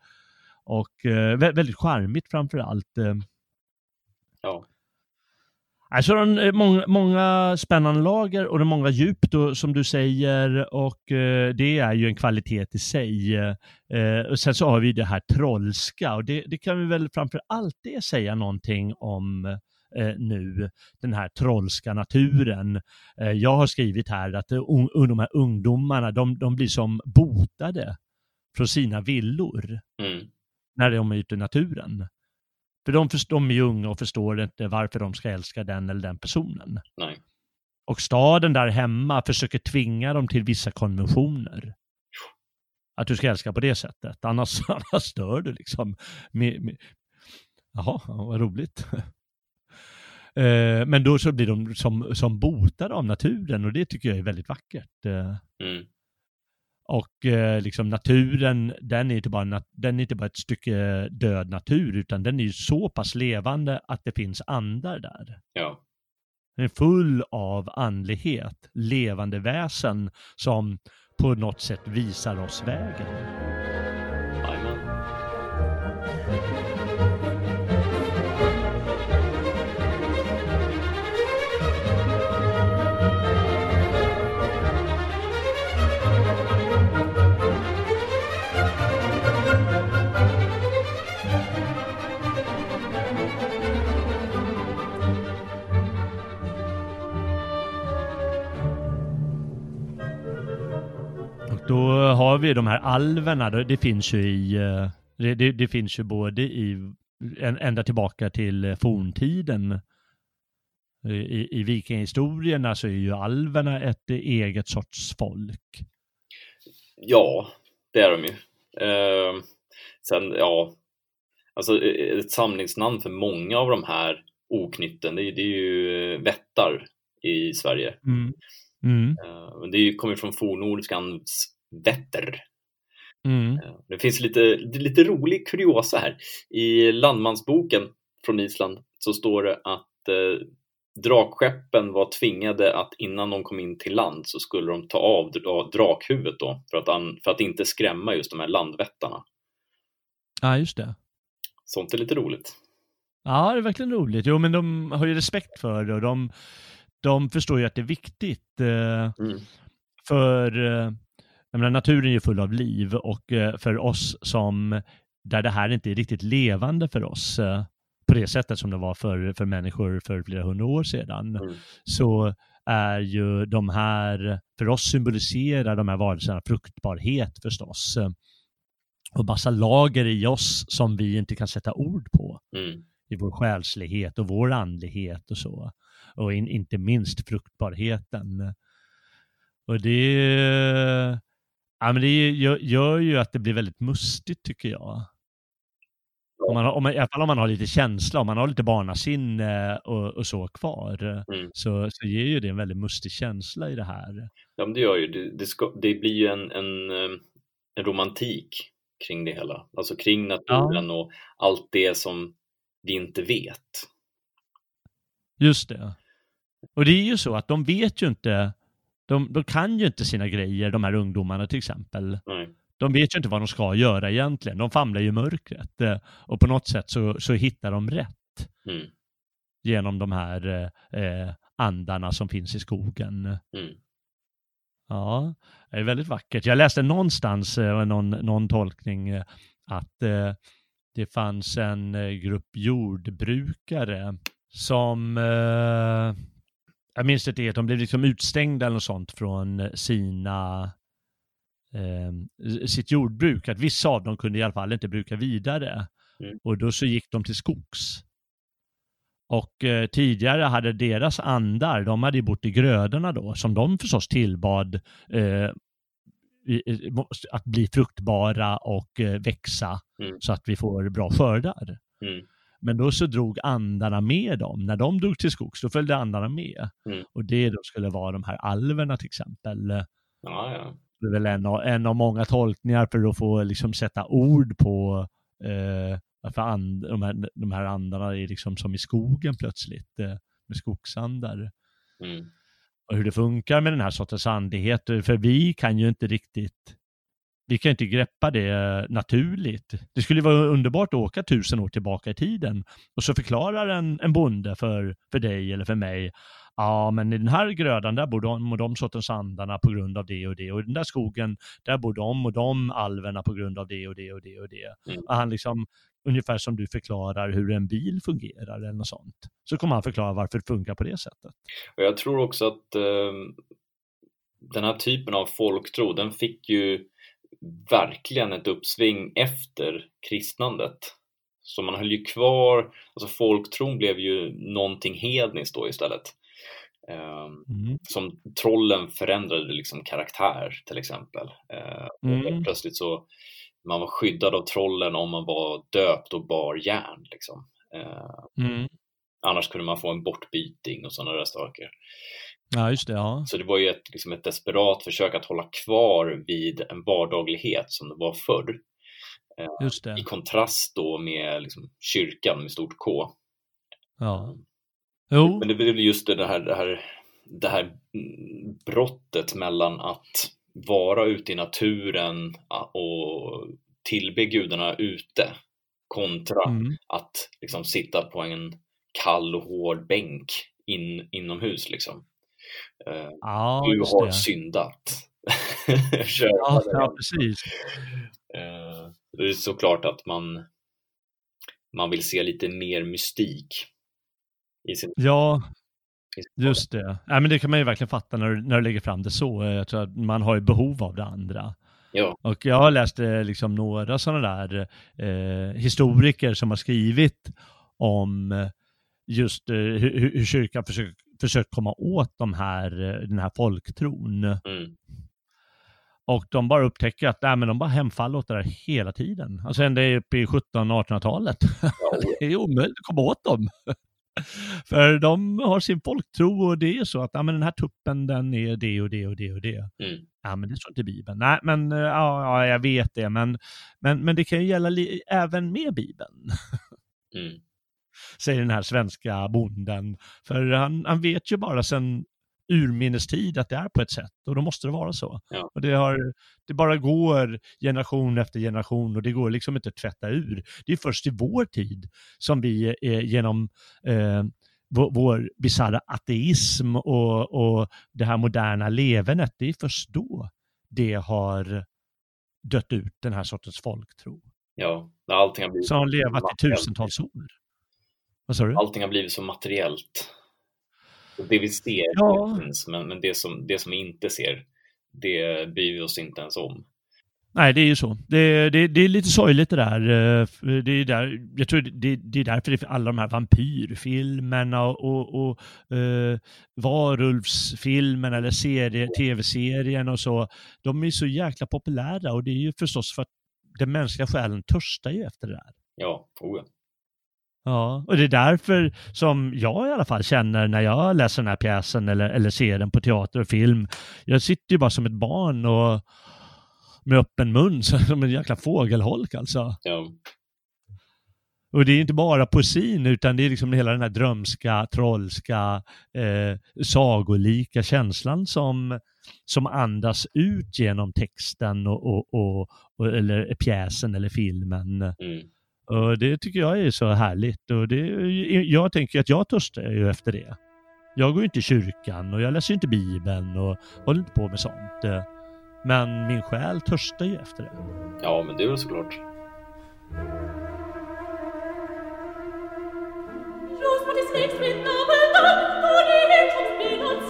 och eh, väldigt charmigt framför allt. Ja. Alltså det är många, många spännande lager och det är många djup då, som du säger och eh, det är ju en kvalitet i sig. Eh, och sen så har vi det här trollska och det, det kan vi väl framför allt det säga någonting om eh, nu, den här trollska naturen. Eh, jag har skrivit här att un, de här ungdomarna, de, de blir som botade från sina villor Mm. när de är ute i naturen. För de, de är ju unga och förstår inte varför de ska älska den eller den personen. Nej. Och staden där hemma försöker tvinga dem till vissa konventioner. Att du ska älska på det sättet, annars, annars stör du liksom. Med, med... Jaha, vad roligt. Eh, Men då så blir de som, som botade av naturen och det tycker jag är väldigt vackert. Eh, Mm. Och eh, liksom naturen, den är, inte bara, den är inte bara ett stycke död natur, utan den är ju så pass levande att det finns andar där. Ja. Den är full av andlighet, levande väsen som på något sätt visar oss vägen. Då har vi de här alverna, det finns ju i, eh, det, det, det finns ju både i, ända tillbaka till eh, forntiden. I, i vikingahistorierna så är ju alverna ett eh, eget sorts folk. Ja, det är de ju. Eh, sen, ja, alltså ett samlingsnamn för många av de här oknytten, det, är- det är ju vättar i Sverige. Mm. Mm. Eh, men det kommer från fornnordiskans vätter. Mm. Eh, Det finns lite, lite rolig kuriosa här. I landmansboken från Island så står det att eh, drakskeppen var tvingade att innan de kom in till land så skulle de ta av dra- drakhuvudet då för att, för att inte skrämma just de här landvättarna. Ja, just det. Sånt är lite roligt. Ja, det är verkligen roligt. Jo, men de har ju respekt för det och de, de förstår ju att det är viktigt. Eh, Mm. för eh, jag menar, naturen är ju full av liv och eh, för oss som, där det här inte är riktigt levande för oss, eh, på det sättet som det var för, för människor för flera hundra år sedan, Mm. så är ju de här, för oss symboliserar de här varelserna fruktbarhet förstås. Och massa lager i oss som vi inte kan sätta ord på Mm. i vår själslighet och vår andlighet och så. Och in, inte minst fruktbarheten. Och det, ja, men det gör, ju att det blir väldigt mustigt tycker jag. Om man, har- om man, I alla fall om man har lite känsla, om man har lite barnasinne och, och så kvar, Mm. så, så ger ju det en väldigt mustig känsla i det här. Ja, men det gör ju, det, det, ska, det blir ju en, en, eh, en romantik kring det hela. Alltså kring naturen och allt det som vi inte vet. Just det. Och det är ju så att de vet ju inte, de, de kan ju inte sina grejer, de här ungdomarna till exempel. Nej. De vet ju inte vad de ska göra egentligen. De famlar ju i mörkret. eh, Och på något sätt så, så hittar de rätt Mm. genom de här eh, eh, andarna som finns i skogen. Mm. Ja, det är väldigt vackert. Jag läste någonstans, eh, någon, någon tolkning, att eh, det fanns en grupp jordbrukare som, eh, jag minns inte helt, de blev liksom utstängda eller något sånt från sina, eh, sitt jordbruk. Att vissa av dem kunde i alla fall inte bruka vidare. Mm. Och då så gick de till skogs. Och eh, tidigare hade deras andar, de hade ju bott i grödorna då, som de förstås tillbad eh, att bli fruktbara och eh, växa Mm. så att vi får bra skördar. Mm. Men då så drog andarna med dem. När de drog till skogs, då följde andarna med. Mm. Och det då skulle vara de här alverna till exempel. Ja, ja. Det är väl en av, en av många tolkningar för att få liksom sätta ord på eh, varför and, de, här, de här andarna är liksom som i skogen plötsligt, eh, med skogsandar. Mm. Och hur det funkar med den här sortens andlighet. För vi kan ju inte riktigt, vi kan inte greppa det naturligt. Det skulle vara underbart att åka tusen år tillbaka i tiden och så förklarar en, en bonde för, för dig eller för mig ja men i den här grödan där bor de och de sortens andarna på grund av det och det och i den där skogen där bor de och de alverna på grund av det och det och det och det. Mm. Och han liksom, ungefär som du förklarar hur en bil fungerar eller något sånt, så kommer han förklara varför det funkar på det sättet. Och jag tror också att eh, den här typen av folktro, den fick ju verkligen ett uppsving efter kristnandet. Så man höll ju kvar, alltså folktron blev ju någonting hedniskt då istället. Ehm, mm. Som trollen förändrade liksom karaktär till exempel. Ehm, mm. Plötsligt så man var skyddad av trollen om man var döpt och bar järn. Liksom. Ehm, mm. Annars kunde man få en bortbyting och sådana där saker. Ja, just det. Ja. Så det var ju ett, liksom ett desperat försök att hålla kvar vid en vardaglighet som det var förr. Det. I kontrast då med liksom kyrkan med stort K. Ja. Jo. Men det blir just det här, det här, det här brottet mellan att vara ute i naturen och tillbe gudarna ute kontra mm. att liksom sitta på en kall och hård bänk in, inomhus. Liksom. Uh, ja, du har det. syndat. ja, ja, precis. Uh, det är såklart att man, man vill se lite mer mystik sin... Ja, just det. Ja, men det kan man ju verkligen fatta när du, när du lägger fram det så. Jag tror att man har ju behov av det andra. Ja. Och jag har läst eh, liksom några sådana där eh, historiker som har skrivit om eh, just eh, hur, hur kyrkan försökt försök komma åt de här, den här folktron. Mm. Och de bara upptäcker att nej, men de bara hemfaller åt det där hela tiden. Alltså ända upp i 1700-1800-talet. Ja. det är omöjligt att komma åt dem. För de har sin folktro och det är så att ja, men den här tuppen den är det och det och det och det. Mm. Ja men det står inte i Bibeln. Nej men ja, ja jag vet det men, men, men det kan ju gälla även med Bibeln. Mm. Säger den här svenska bonden. För han, han vet ju bara sedan urminnes tid att det är på ett sätt och då måste det vara så. Ja. Och det, har, det bara går generation efter generation och det går liksom inte att tvätta ur. Det är först i vår tid som vi eh, genom eh, vår, vår bisarra ateism och, och det här moderna levernet, det är först då det har dött ut den här sortens folktro. Ja, allting har blivit Som har levat i tusentals år. Vad sa du? Allting har blivit så materiellt. Det vi ser ja. finns, men, men det, som, det som vi inte ser, det bryr vi oss inte ens om. Nej, det är ju så. Det, det, det är lite sorgligt det där. Eh, det är där jag tror det, det är därför det alla de här vampyrfilmerna och, och, och uh, varulvsfilmerna eller serie, tv-serien och så, de är så jäkla populära och det är ju förstås för att den mänskliga själen törstar ju efter det där. Ja, oh ja. Ja, och det är därför som jag i alla fall känner när jag läser den här pjäsen eller, eller ser den på teater och film. Jag sitter ju bara som ett barn och med öppen mun som en jäkla fågelholk alltså. Ja. Och det är inte bara poesin utan det är liksom hela den här drömska, trollska, eh, sagolika känslan som, som andas ut genom texten och, och, och, och eller pjäsen eller filmen. Mm. Och det tycker jag är så härligt och det, jag tänker att jag törstar ju efter det. Jag går inte i kyrkan och jag läser inte Bibeln och håller inte på med sånt. Men min själ törstar ju efter det. Ja, men det är väl såklart. Just what is next with double done, for the hate of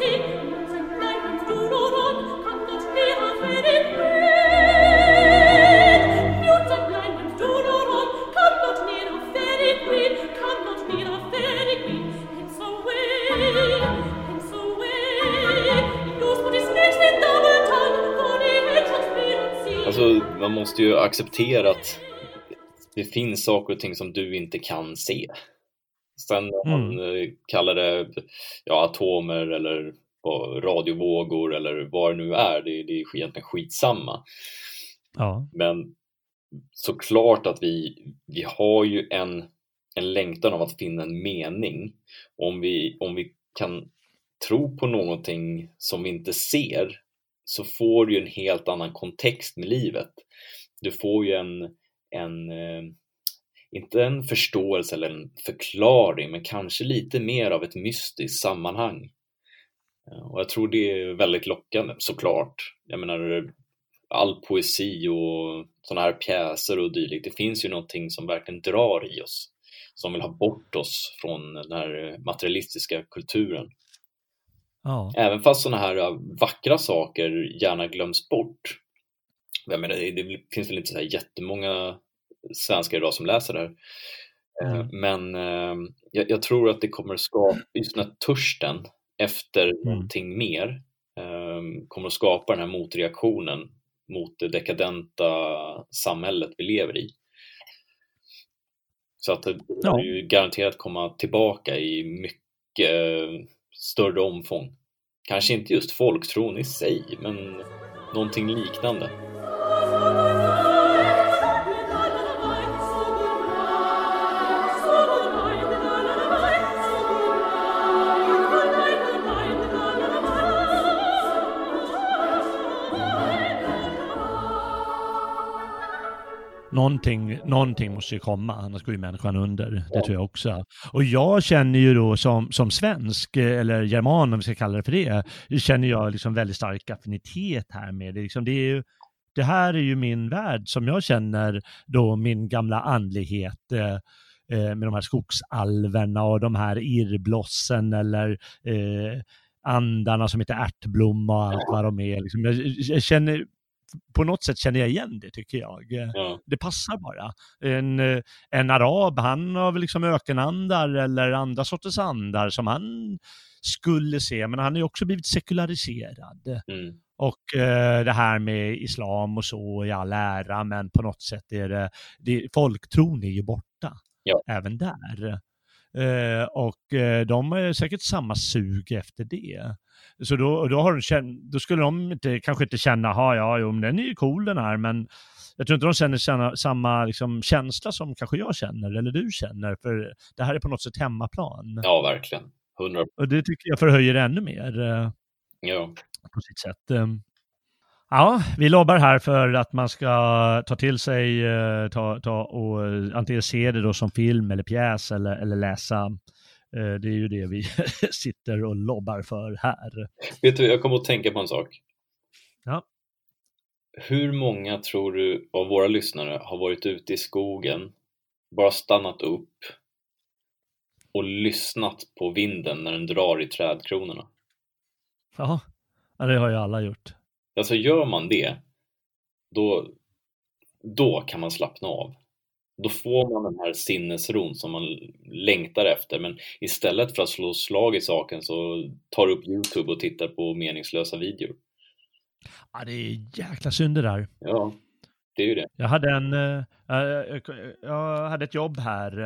man måste ju acceptera att det finns saker och ting som du inte kan se. Sen om mm. man eh, kallar det ja, atomer eller radiovågor eller vad det nu är, det, det är egentligen skitsamma. Ja. Men såklart att vi, vi har ju en, en längtan av att finna en mening. Om vi, om vi kan tro på någonting som vi inte ser så får du en helt annan kontext med livet. Du får ju en, en eh, inte en förståelse eller en förklaring, men kanske lite mer av ett mystiskt sammanhang. Eh, och jag tror det är väldigt lockande, såklart. Jag menar, all poesi och sådana här pjäser och dylikt, det finns ju någonting som verkligen drar i oss, som vill ha bort oss från den här materialistiska kulturen. Ja. Även fast sådana här vackra saker gärna glöms bort. Jag menar, det finns väl inte så här jättemånga svenskar idag som läser det här. Mm. Men eh, jag, jag, tror att det kommer skapa, just den här törsten efter mm. någonting mer eh, kommer att skapa den här motreaktionen mot det dekadenta samhället vi lever i. Så att det ja. är ju garanterat komma tillbaka i mycket större omfång. Kanske inte just folktron i sig, men någonting liknande. Någonting, någonting måste ju komma, annars går ju människan under. Det tror jag också. Och jag känner ju då som, som svensk, eller german om vi ska kalla det för det, känner jag liksom väldigt stark affinitet här med det. Liksom, det, är ju, det här är ju min värld som jag känner då min gamla andlighet eh, eh med de här skogsalverna och de här irrblossen eller eh, andarna som heter ärtblomma och allt vad de är. Liksom, jag, jag känner på något sätt känner jag igen det tycker jag. Ja. Det passar bara. En, en arab, han har väl liksom ökenandar eller andra sorters andar som han skulle se, men han har ju också blivit sekulariserad. Mm. Och eh, det här med islam och så i all ära, men på något sätt är det, det folktron är ju borta ja. även där. Eh, och eh, de har säkert samma sug efter det. Så då, då, har de då skulle de inte, kanske inte känna, ja, ja, jo, men den är ju cool den här, men jag tror inte de känner samma, samma liksom, känsla som kanske jag känner, eller du känner, för det här är på något sätt hemmaplan. Ja, verkligen. 100. Och det tycker jag förhöjer ännu mer. Eh, ja. På sitt sätt. Eh. Ja, vi lobbar här för att man ska ta till sig, eh, ta, ta och antingen se det då som film eller pjäs eller, eller läsa Eh, det är ju det vi sitter och lobbar för här. Vet du, jag kommer att tänka på en sak. Ja. Hur många tror du av våra lyssnare har varit ute i skogen, bara stannat upp och lyssnat på vinden när den drar i trädkronorna? Ja, det har ju alla gjort. Alltså gör man det, då, då kan man slappna av då får man den här sinnesron som man längtar efter. Men istället för att slå slag i saken så tar du upp Youtube och tittar på meningslösa videor. Ja, det är jäkla synd det där. Ja, det är ju det. Jag hade en, äh, jag hade ett jobb här.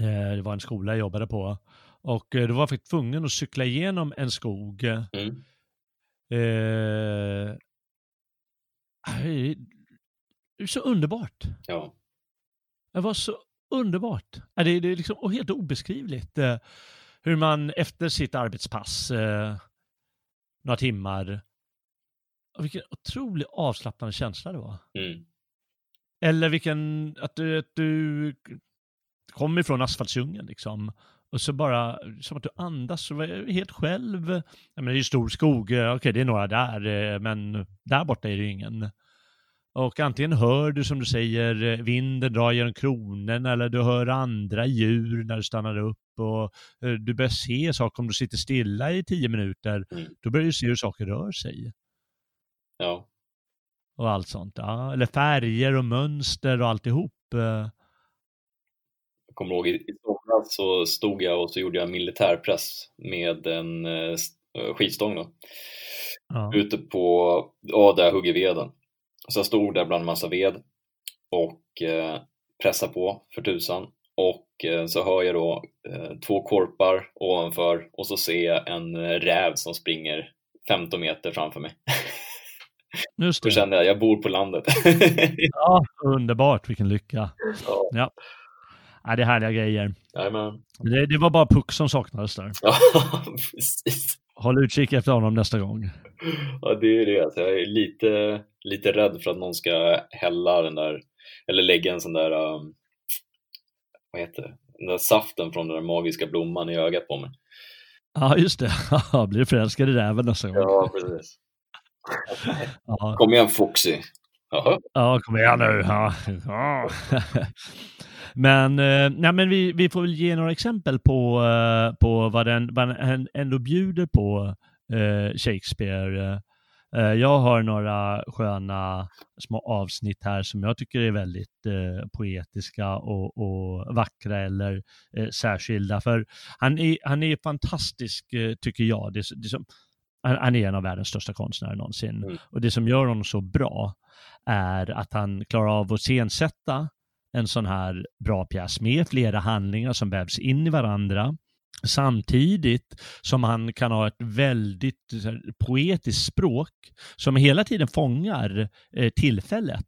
Äh, det var en skola jag jobbade på. Och då var jag tvungen att cykla igenom en skog. Mm. Eh, så underbart. Ja. Det var så underbart. Det är, det är liksom helt obeskrivligt eh, hur man efter sitt arbetspass, eh, några timmar, vilken otroligt avslappnande känsla det var. Mm. Eller vilken, att du, att du kommer ifrån asfaltsdjungeln liksom. Och så bara, som att du andas helt själv. Jag menar, det är ju stor skog, okej det är några där, eh, men där borta är det ju ingen. Och antingen hör du som du säger eh, vinden dra genom kronorna eller du hör andra djur när du stannar upp och eh, du börjar se saker om du sitter stilla i tio minuter. Mm. Då börjar du se hur saker rör sig. Ja. Och allt sånt. Ja. Eller färger och mönster och alltihop. Jag kommer ihåg i somras så stod jag och så gjorde jag militärpress med en skivstång då. Ja. Ute på, ja där jag hugger veden. Så jag stod där bland massa ved och eh, pressade på för tusan och eh, så hör jag då eh, två korpar ovanför och så ser jag en räv som springer 15 meter framför mig. Just det. Då kände jag, jag bor på landet. ja, underbart, vilken lycka. Ja. ja. Det är härliga grejer. Jajamän. Det, det var bara puck som saknades där. Ja, precis. håll utkik efter honom nästa gång. Ja, det är det. Alltså, jag är lite, lite rädd för att någon ska hälla den där, eller lägga en sån där, um, vad heter det, den där saften från den där magiska blomman i ögat på mig. Ja, just det. Blir du förälskad i räven nästa gång? Ja, precis. ja. Kom igen Foxy. Jaha. Ja, kom igen nu. Ja. ja. Men, eh, nej, men vi, vi får väl ge några exempel på, eh, på vad den, vad den ändå bjuder på, eh, Shakespeare. Eh, jag har några sköna små avsnitt här som jag tycker är väldigt eh, poetiska och, och, vackra eller eh, särskilda. För han är, han är fantastisk, eh, tycker jag. Det, det som, han, han, är en av världens största konstnärer någonsin. Mm. Och det som gör honom så bra är att han klarar av att scensätta en sån här bra pjäs med flera handlingar som vävs in i varandra samtidigt som han kan ha ett väldigt poetiskt språk som hela tiden fångar eh, tillfället.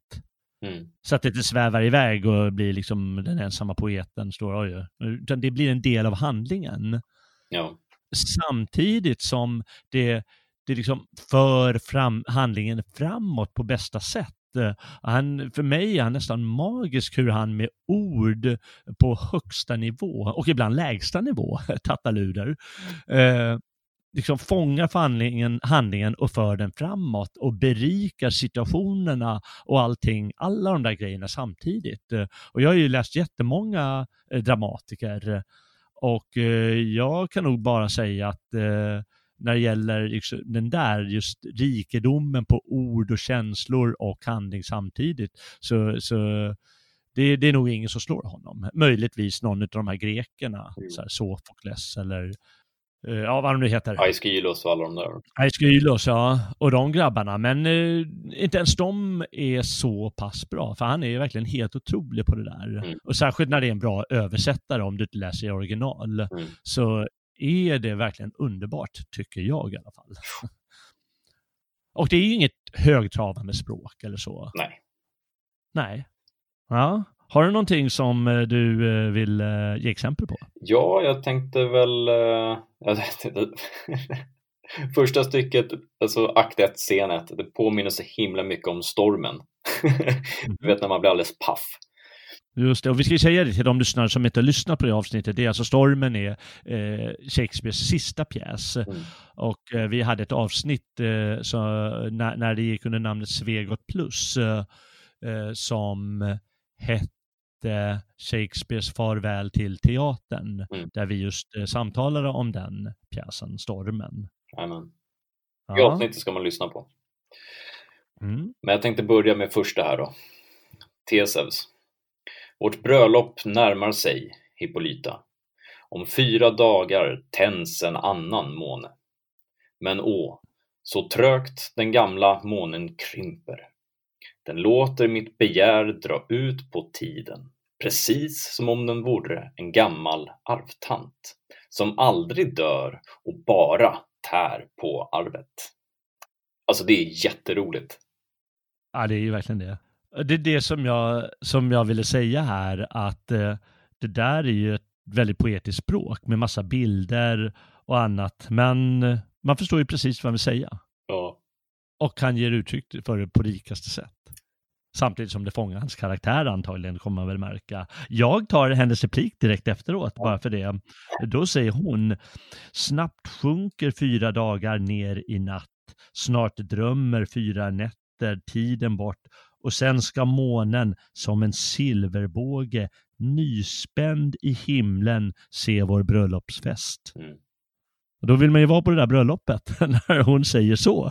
Mm. Så att det inte svävar iväg och blir liksom den ensamma poeten står oj, utan det blir en del av handlingen. Ja. Samtidigt som det, det liksom för fram, handlingen framåt på bästa sätt. Eh, han, för mig är han nästan magisk hur han med ord på högsta nivå och ibland lägsta nivå, tattaluder, eh, liksom fångar handlingen, handlingen och för den framåt och berikar situationerna och allting, alla de där grejerna samtidigt. Eh, och jag har ju läst jättemånga eh, dramatiker och jag kan nog bara säga att eh, när det gäller den där just rikedomen på ord och känslor och handling samtidigt. Så, så det, det är nog ingen som slår honom. Möjligtvis någon av de här grekerna, mm. så här Sofokles eller uh, ja, vad de nu heter. Aeschylus och alla de där. Aeschylus, ja. Och de grabbarna. Men uh, inte ens de är så pass bra, för han är ju verkligen helt otrolig på det där. Mm. Och särskilt när det är en bra översättare, om du inte läser i original, mm. så är det verkligen underbart, tycker jag i alla fall. Och det är ju inget högtravande språk eller så. Nej. Nej. Ja. Har du någonting som eh, du eh, vill eh, ge exempel på? Ja, jag tänkte väl... Första stycket, alltså akt 1, scen 1, det påminner så himla mycket om stormen. du vet när man blir alldeles paff. Just det, och vi ska säga det till de lyssnare som inte har lyssnat på det avsnittet. Det är alltså Stormen är eh, Shakespeares sista pjäs. Mm. Och eh, vi hade ett avsnitt eh, så, när, när det gick under namnet Svegot plus eh, eh, som hette Shakespeares farväl till teatern. Mm. Där vi just eh, samtalade om den pjäsen, Stormen. Amen. Det avsnittet ska man lyssna på. Mm. Men jag tänkte börja med första här då. Teseus. Vårt bröllop närmar sig, Hippolyta. Om fyra dagar tänds en annan måne. Men å, så trögt den gamla månen krymper. Den låter mitt begär dra ut på tiden, precis som om den vore en gammal arvtant, som aldrig dör och bara tär på arvet. Alltså det är jätteroligt. Ja, det är ju verkligen det. Det är det som jag, som jag ville säga här, att eh, det där är ju ett väldigt poetiskt språk med massa bilder och annat. Men man förstår ju precis vad han vill säga. Ja. Och han ger uttryck för det på rikaste sätt. Samtidigt som det fångar hans karaktär antagligen, kommer man väl märka. Jag tar hennes replik direkt efteråt, bara för det. Då säger hon, snabbt sjunker fyra dagar ner i natt, snart drömmer fyra nätter tiden bort och sen ska månen som en silverbåge nyspänd i himlen se vår bröllopsfest. Mm. Och då vill man ju vara på det där bröllopet när hon säger så.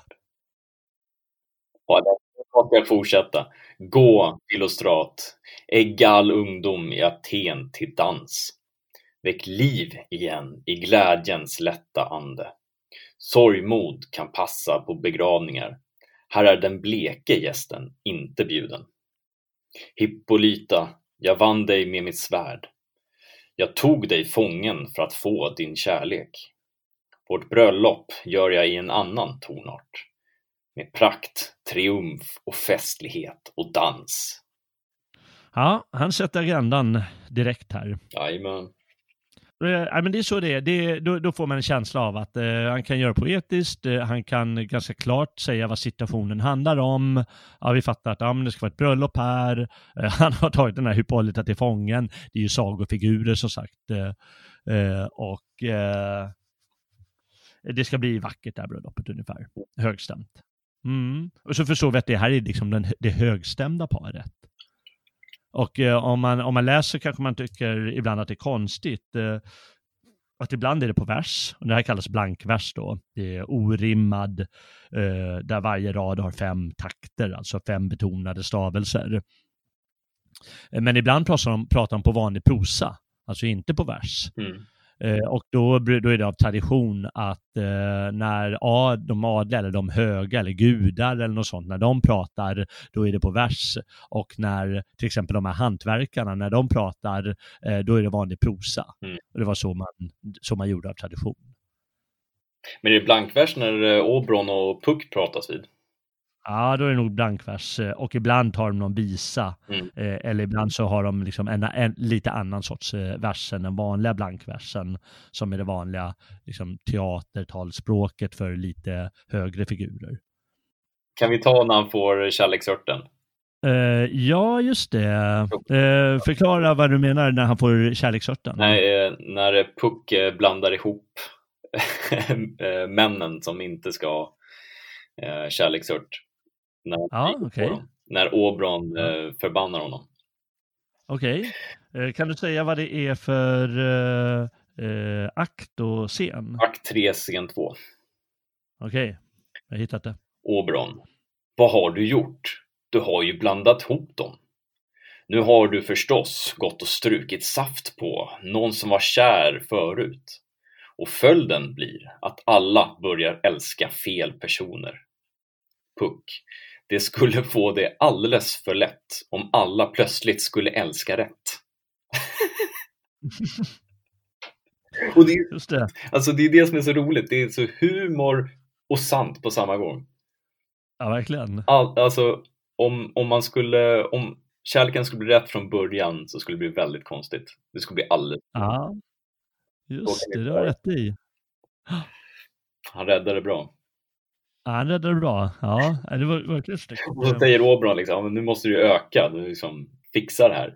Ja, det måste jag fortsätta. Gå, Filostrat, ägga all ungdom i Aten till dans. Väck liv igen i glädjens lätta ande. Sorgmod kan passa på begravningar, här är den bleke gästen inte bjuden. Hippolyta, jag vann dig med mitt svärd. Jag tog dig fången för att få din kärlek. Vårt bröllop gör jag i en annan tonart. Med prakt, triumf och festlighet och dans. Ja, han sätter agendan direkt här. Jajamän. Eh, ja, men det är så det är. Det, då, då, får man en känsla av att eh, han kan göra poetiskt, eh, han kan ganska klart säga vad situationen handlar om. Ja, vi fattar att ja, det ska vara ett bröllop här. Eh, han har tagit den här Hippolyta till fången. Det är ju sagofigurer som sagt. Eh, eh, och eh, det ska bli vackert det här bröllopet ungefär. Högstämt. Mm. Och så förstår vi att det här är liksom den, det högstämda paret. Och eh, om, man, om man läser kanske man tycker ibland att det är konstigt. Eh, att ibland är det på vers, och det här kallas blankvers då. Det är orimmad, eh, där varje rad har fem takter, alltså fem betonade stavelser. Eh, men ibland pratar de, pratar de på vanlig prosa, alltså inte på vers. Mm. Eh, och då, då är det av tradition att eh, när ad, de adliga eller de höga eller gudar eller något sånt, när de pratar, då är det på vers. Och när till exempel de här hantverkarna, när de pratar, eh, då är det vanlig prosa. Mm. Och det var så man, så man gjorde av tradition. Men är det blankvers när Åbron och Puck pratas vid? Ja, då är det nog blankvers eh, och ibland har de någon visa mm. eh, eller ibland så har de liksom en, en, lite annan sorts eh, vers än den vanliga blankversen som är det vanliga liksom, teatertalspråket för lite högre figurer. Kan vi ta när han får kärleksörten? Uh, ja, just det. Uh, förklara vad du menar när han får kärleksörten. Nej, när Puck blandar ihop männen som inte ska ha kärleksört när, ja, okay. när Åbron ja. eh, förbannar honom. Okej. Okay. Eh, kan du säga vad det är för eh, eh akt och scen? Akt 3, scen 2. Okej, okay. jag har hittat det. Åbron. Vad har du gjort? Du har ju blandat ihop dem. Nu har du förstås gått och strukit saft på någon som var kär förut. Och följden blir att alla börjar älska fel personer. Puck. Det skulle få det alldeles för lätt om alla plötsligt skulle älska rätt. och det, är, Just det. Alltså det är det som är så roligt, det är så humor och sant på samma gång. Ja, verkligen. All, alltså, om, om man skulle, om kärleken skulle bli rätt från början så skulle det bli väldigt konstigt. Det skulle bli alldeles... Ja, just det, det har rätt i. Han räddade det bra. Ja, han räddade bra. Ja, det var verkligen snyggt. Och så säger Åbron liksom, nu måste du öka, du liksom fixar det här.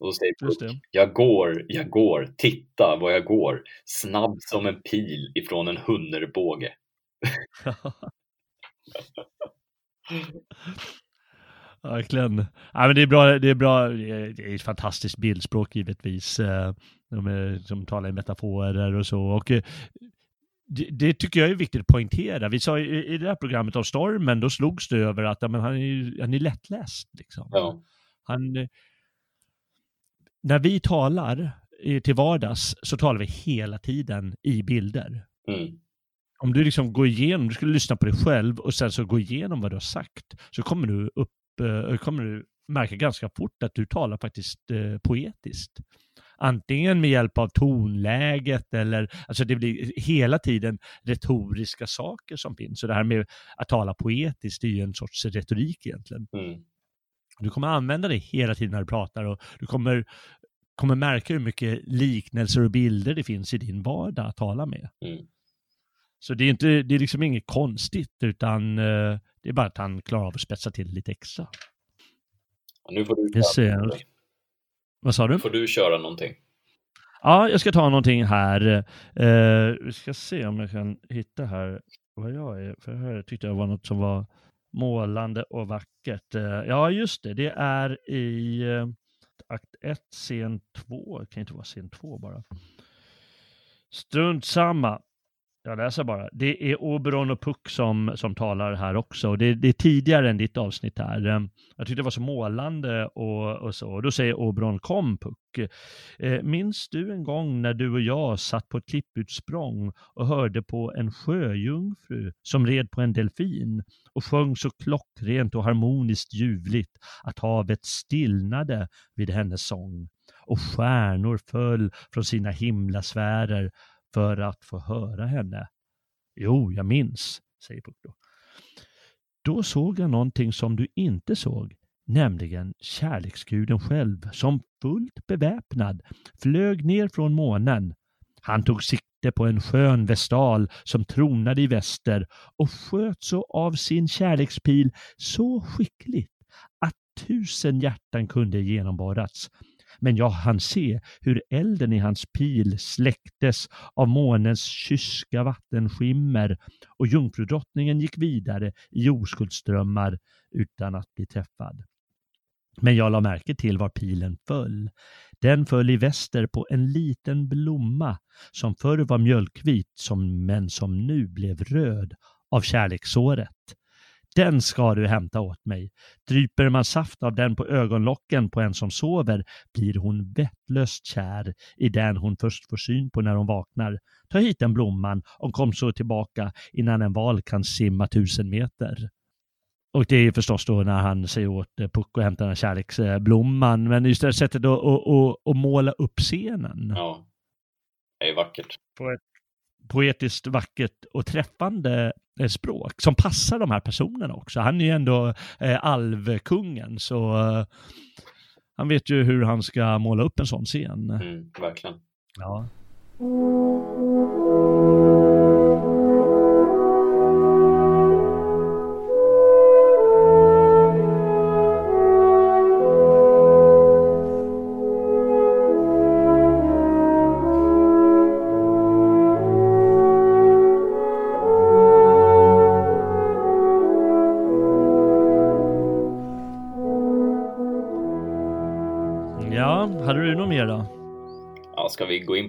Och så säger Puck, jag går, jag går, titta vad jag går, snabb som en pil ifrån en hunnerbåge. Verkligen. Ja, men det är bra, det är bra, det är ett fantastiskt bildspråk givetvis. Eh, de är, som talar i metaforer och så. Och eh, det, det, tycker jag är viktigt att poängtera. Vi sa i, i det här programmet om stormen, då slogs det över att ja, men han, är, han är lättläst. Liksom. Ja. Han, eh, när vi talar till vardags så talar vi hela tiden i bilder. Mm. Om du liksom går igenom, du skulle lyssna på dig själv och sen så gå igenom vad du har sagt, så kommer du, upp, eh, kommer du märka ganska fort att du talar faktiskt eh, poetiskt antingen med hjälp av tonläget eller, alltså det blir hela tiden retoriska saker som finns. Så det här med att tala poetiskt, är ju en sorts retorik egentligen. Mm. Du kommer använda det hela tiden när du pratar och du kommer, kommer märka hur mycket liknelser och bilder det finns i din vardag att tala med. Mm. Så det är, inte, det är liksom inget konstigt, utan uh, det är bara att han klarar av att spetsa till lite extra. nu får du det vad sa du? får du köra någonting. Ja, jag ska ta någonting här. Uh, vi ska se om jag kan hitta här vad jag är. För här tyckte jag var något som var målande och vackert. Uh, ja, just det. Det är i uh, akt 1, scen 2. Det kan inte vara scen 2 bara. Strunt samma. Jag läser bara. Det är Oberon och Puck som, som talar här också. Det, det är tidigare än ditt avsnitt här. Ehm, jag tyckte det var så målande och, och så. Då säger Oberon, kom Puck. Eh, Minns du en gång när du och jag satt på ett klipputsprång och hörde på en sjöjungfru som red på en delfin och sjöng så klockrent och harmoniskt ljuvligt att havet stillnade vid hennes sång och stjärnor föll från sina himlasfärer för att få höra henne. Jo, jag minns, säger Puck då. Då såg jag någonting som du inte såg, nämligen kärleksguden själv som fullt beväpnad flög ner från månen. Han tog sikte på en skön vestal som tronade i väster och sköt så av sin kärlekspil så skickligt att tusen hjärtan kunde genomborrats. Men jag hann se hur elden i hans pil släcktes av månens kyska vattenskimmer och jungfrudrottningen gick vidare i oskuldsströmmar utan att bli träffad. Men jag la märke till var pilen föll. Den föll i väster på en liten blomma som förr var mjölkvit som, men som nu blev röd av kärleksåret. Den ska du hämta åt mig. Dryper man saft av den på ögonlocken på en som sover blir hon vettlöst kär i den hon först får syn på när hon vaknar. Ta hit den blomman och kom så tillbaka innan en val kan simma tusen meter. Och det är förstås då när han säger åt eh, Puck att hämta den här kärleksblomman. Men just det sättet att, att, att, att måla upp scenen. Ja, det är vackert. På ett poetiskt vackert och träffande språk som passar de här personerna också. Han är ju ändå eh, alvkungen så eh, han vet ju hur han ska måla upp en sån scen. Mm, verkligen. Ja.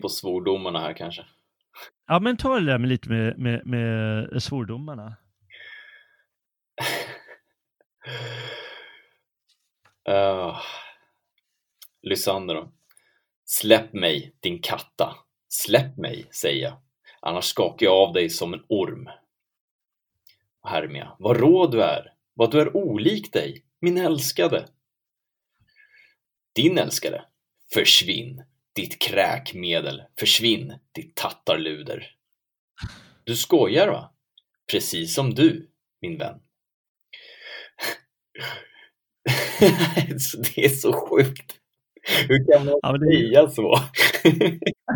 På svordomarna här kanske? Ja, men ta det där med lite med, med, med svordomarna. uh, Lysander då. Släpp mig, din katta. Släpp mig, säger jag. Annars skakar jag av dig som en orm. Hermia. Vad rå du är. Vad du är olik dig, min älskade. Din älskade. Försvinn. Ditt kräkmedel, försvinn, ditt tattarluder. Du skojar va? Precis som du, min vän. det är så sjukt. Hur kan man ja, det... säga så?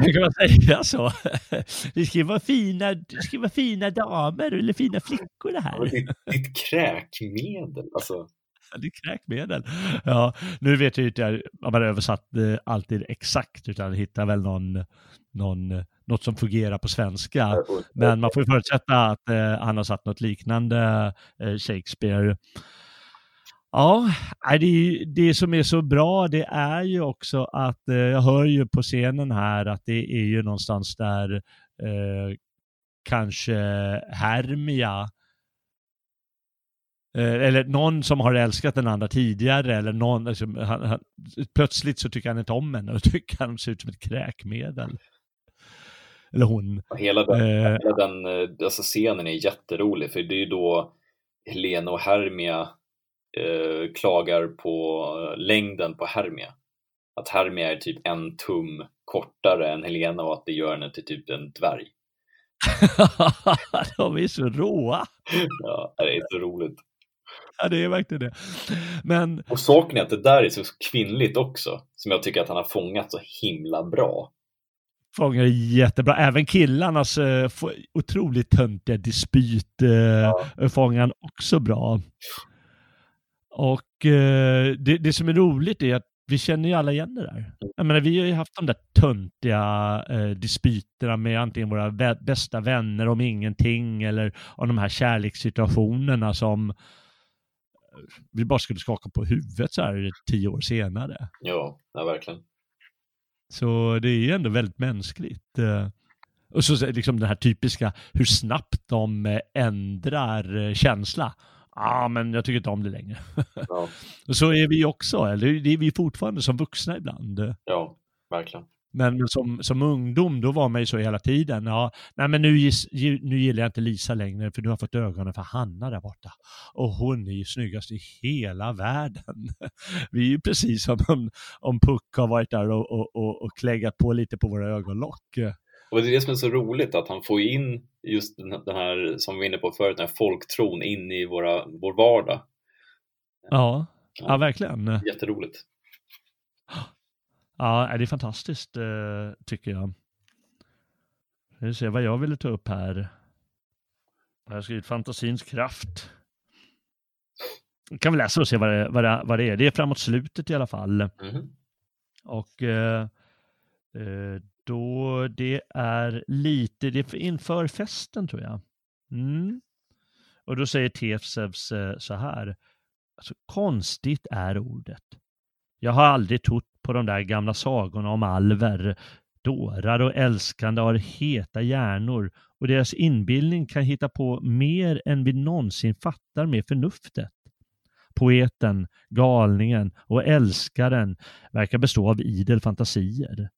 Hur kan man säga så? Det ska vara fina, det ska vara fina damer eller fina flickor det här. Ja, ditt, ditt kräkmedel, alltså. Det är kräkmedel. Ja, nu vet jag inte om man översatt det alltid exakt, utan hittar väl någon, någon, något som fungerar på svenska. Men man får förutsätta att eh, han har satt något liknande eh, Shakespeare. Ja, det, det som är så bra det är ju också att eh, jag hör ju på scenen här att det är ju någonstans där eh, kanske Hermia Eh, eller någon som har älskat den andra tidigare eller någon, liksom, han, han, plötsligt så tycker han inte om henne och tycker han ser ut som ett kräkmedel. Eller hon. Hela den, eh, hela den eh, alltså scenen är jätterolig för det är ju då Helena och Hermia eh, klagar på längden på Hermia. Att Hermia är typ en tum kortare än Helena och att det gör henne till typ en dvärg. De är så råa. Ja, det är så roligt. Ja, det är verkligen det. Men... Och saken är att det där är så kvinnligt också, som jag tycker att han har fångat så himla bra. Fångar jättebra. Även killarnas eh, otroligt töntiga dispyt eh, ja. fångar han också bra. Och eh, det, det som är roligt är att vi känner ju alla igen det där. Jag menar, vi har ju haft de där töntiga eh, dispyterna med antingen våra vä bästa vänner om ingenting eller om de här kärlekssituationerna som vi bara skulle skaka på huvudet så här tio år senare. Ja, ja verkligen. Så det är ju ändå väldigt mänskligt. Eh, och så liksom den här typiska hur snabbt de eh, ändrar eh, känsla. Ja, ah, men jag tycker inte om det längre. Ja. och så är vi också, eller det är vi fortfarande som vuxna ibland. Ja, verkligen. Men som, som ungdom, då var man ju så hela tiden. Ja, nej men nu, nu gillar jag inte Lisa längre för du har fått ögonen för Hanna där borta. Och hon är ju snyggast i hela världen. Vi är ju precis som om, om Puck har varit där och, och, och, och kläggat på lite på våra ögonlock. Och det är det som är så roligt, att han får in just den här, som vi var inne på förut, den här folktron in i våra, vår vardag. Ja, ja, ja verkligen. Jätteroligt. Ja, det är fantastiskt eh, tycker jag. Vi se vad jag ville ta upp här. Jag har skrivit fantasins kraft. Kan vi läsa och se vad det, vad, det, vad det är. Det är framåt slutet i alla fall. Mm. Och eh, eh, då det är lite, det är inför festen tror jag. Mm. Och då säger Tefsevs så här. Alltså, konstigt är ordet. Jag har aldrig trott på de där gamla sagorna om alver. Dårar och älskande har heta hjärnor och deras inbildning kan hitta på mer än vi någonsin fattar med förnuftet. Poeten, galningen och älskaren verkar bestå av idel fantasier.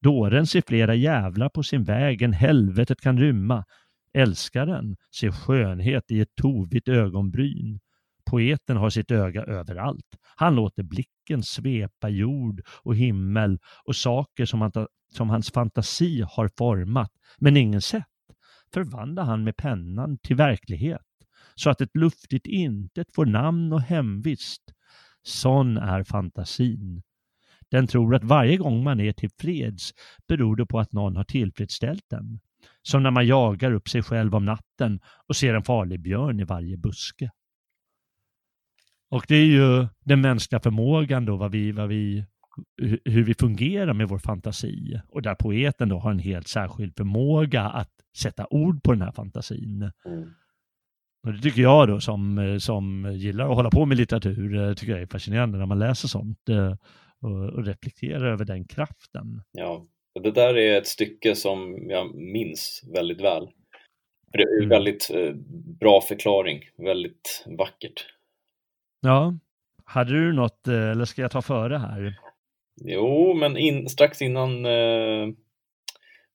Dåren ser flera jävlar på sin väg än helvetet kan rymma. Älskaren ser skönhet i ett tovigt ögonbryn. Poeten har sitt öga överallt. Han låter blicken svepa jord och himmel och saker som, han, som hans fantasi har format, men ingen sett, förvandlar han med pennan till verklighet, så att ett luftigt intet får namn och hemvist. Sån är fantasin. Den tror att varje gång man är tillfreds beror det på att någon har tillfredsställt den. Som när man jagar upp sig själv om natten och ser en farlig björn i varje buske. Och det är ju den mänskliga förmågan då, vad vi, vad vi, hur vi fungerar med vår fantasi. Och där poeten då har en helt särskild förmåga att sätta ord på den här fantasin. Mm. Och det tycker jag då som, som gillar att hålla på med litteratur, tycker jag är fascinerande när man läser sånt eh, och, och reflekterar över den kraften. Ja, och det där är ett stycke som jag minns väldigt väl. För det är en mm. väldigt eh, bra förklaring, väldigt vackert. Ja. Hade du något, eh, eller ska jag ta före här? Jo, men in, strax innan eh,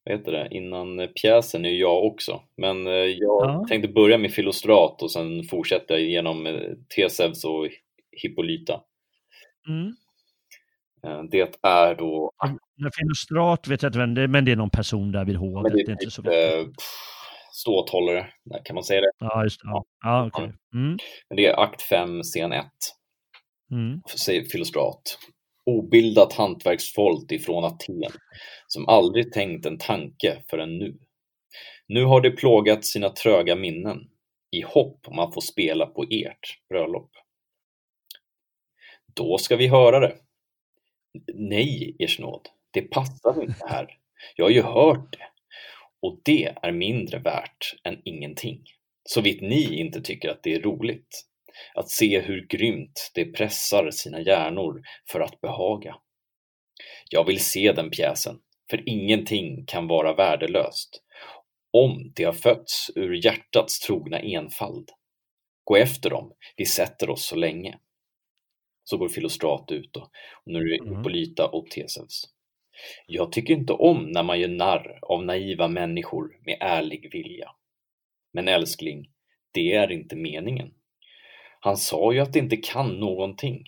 vad heter det, innan pjäsen är jag också. Men eh, jag ja. tänkte börja med Filostrat och sen fortsätta genom eh, Tesevs och Hippolyta. Mm. Det är då... Filostrat vet jag inte vem men det är någon person där vid hovet. Men det är, det är inte så viktigt ståthållare, kan man säga det? Ja, just det. Ja. Ja, okay. mm. Det är akt 5, scen 1. Mm. Säger Filostrat. Obildat hantverksfolk ifrån Aten, som aldrig tänkt en tanke förrän nu. Nu har det plågat sina tröga minnen, i hopp om att få spela på ert bröllop. Då ska vi höra det. Nej, ers nåd, det passar inte här. Jag har ju hört det. Och det är mindre värt än ingenting. Så vitt ni inte tycker att det är roligt. Att se hur grymt det pressar sina hjärnor för att behaga. Jag vill se den pjäsen, för ingenting kan vara värdelöst om det har fötts ur hjärtats trogna enfald. Gå efter dem, vi sätter oss så länge. Så går Filostrat ut och, och nu är det Hippolyta mm. och Tesevs. Jag tycker inte om när man gör narr av naiva människor med ärlig vilja. Men älskling, det är inte meningen. Han sa ju att det inte kan någonting.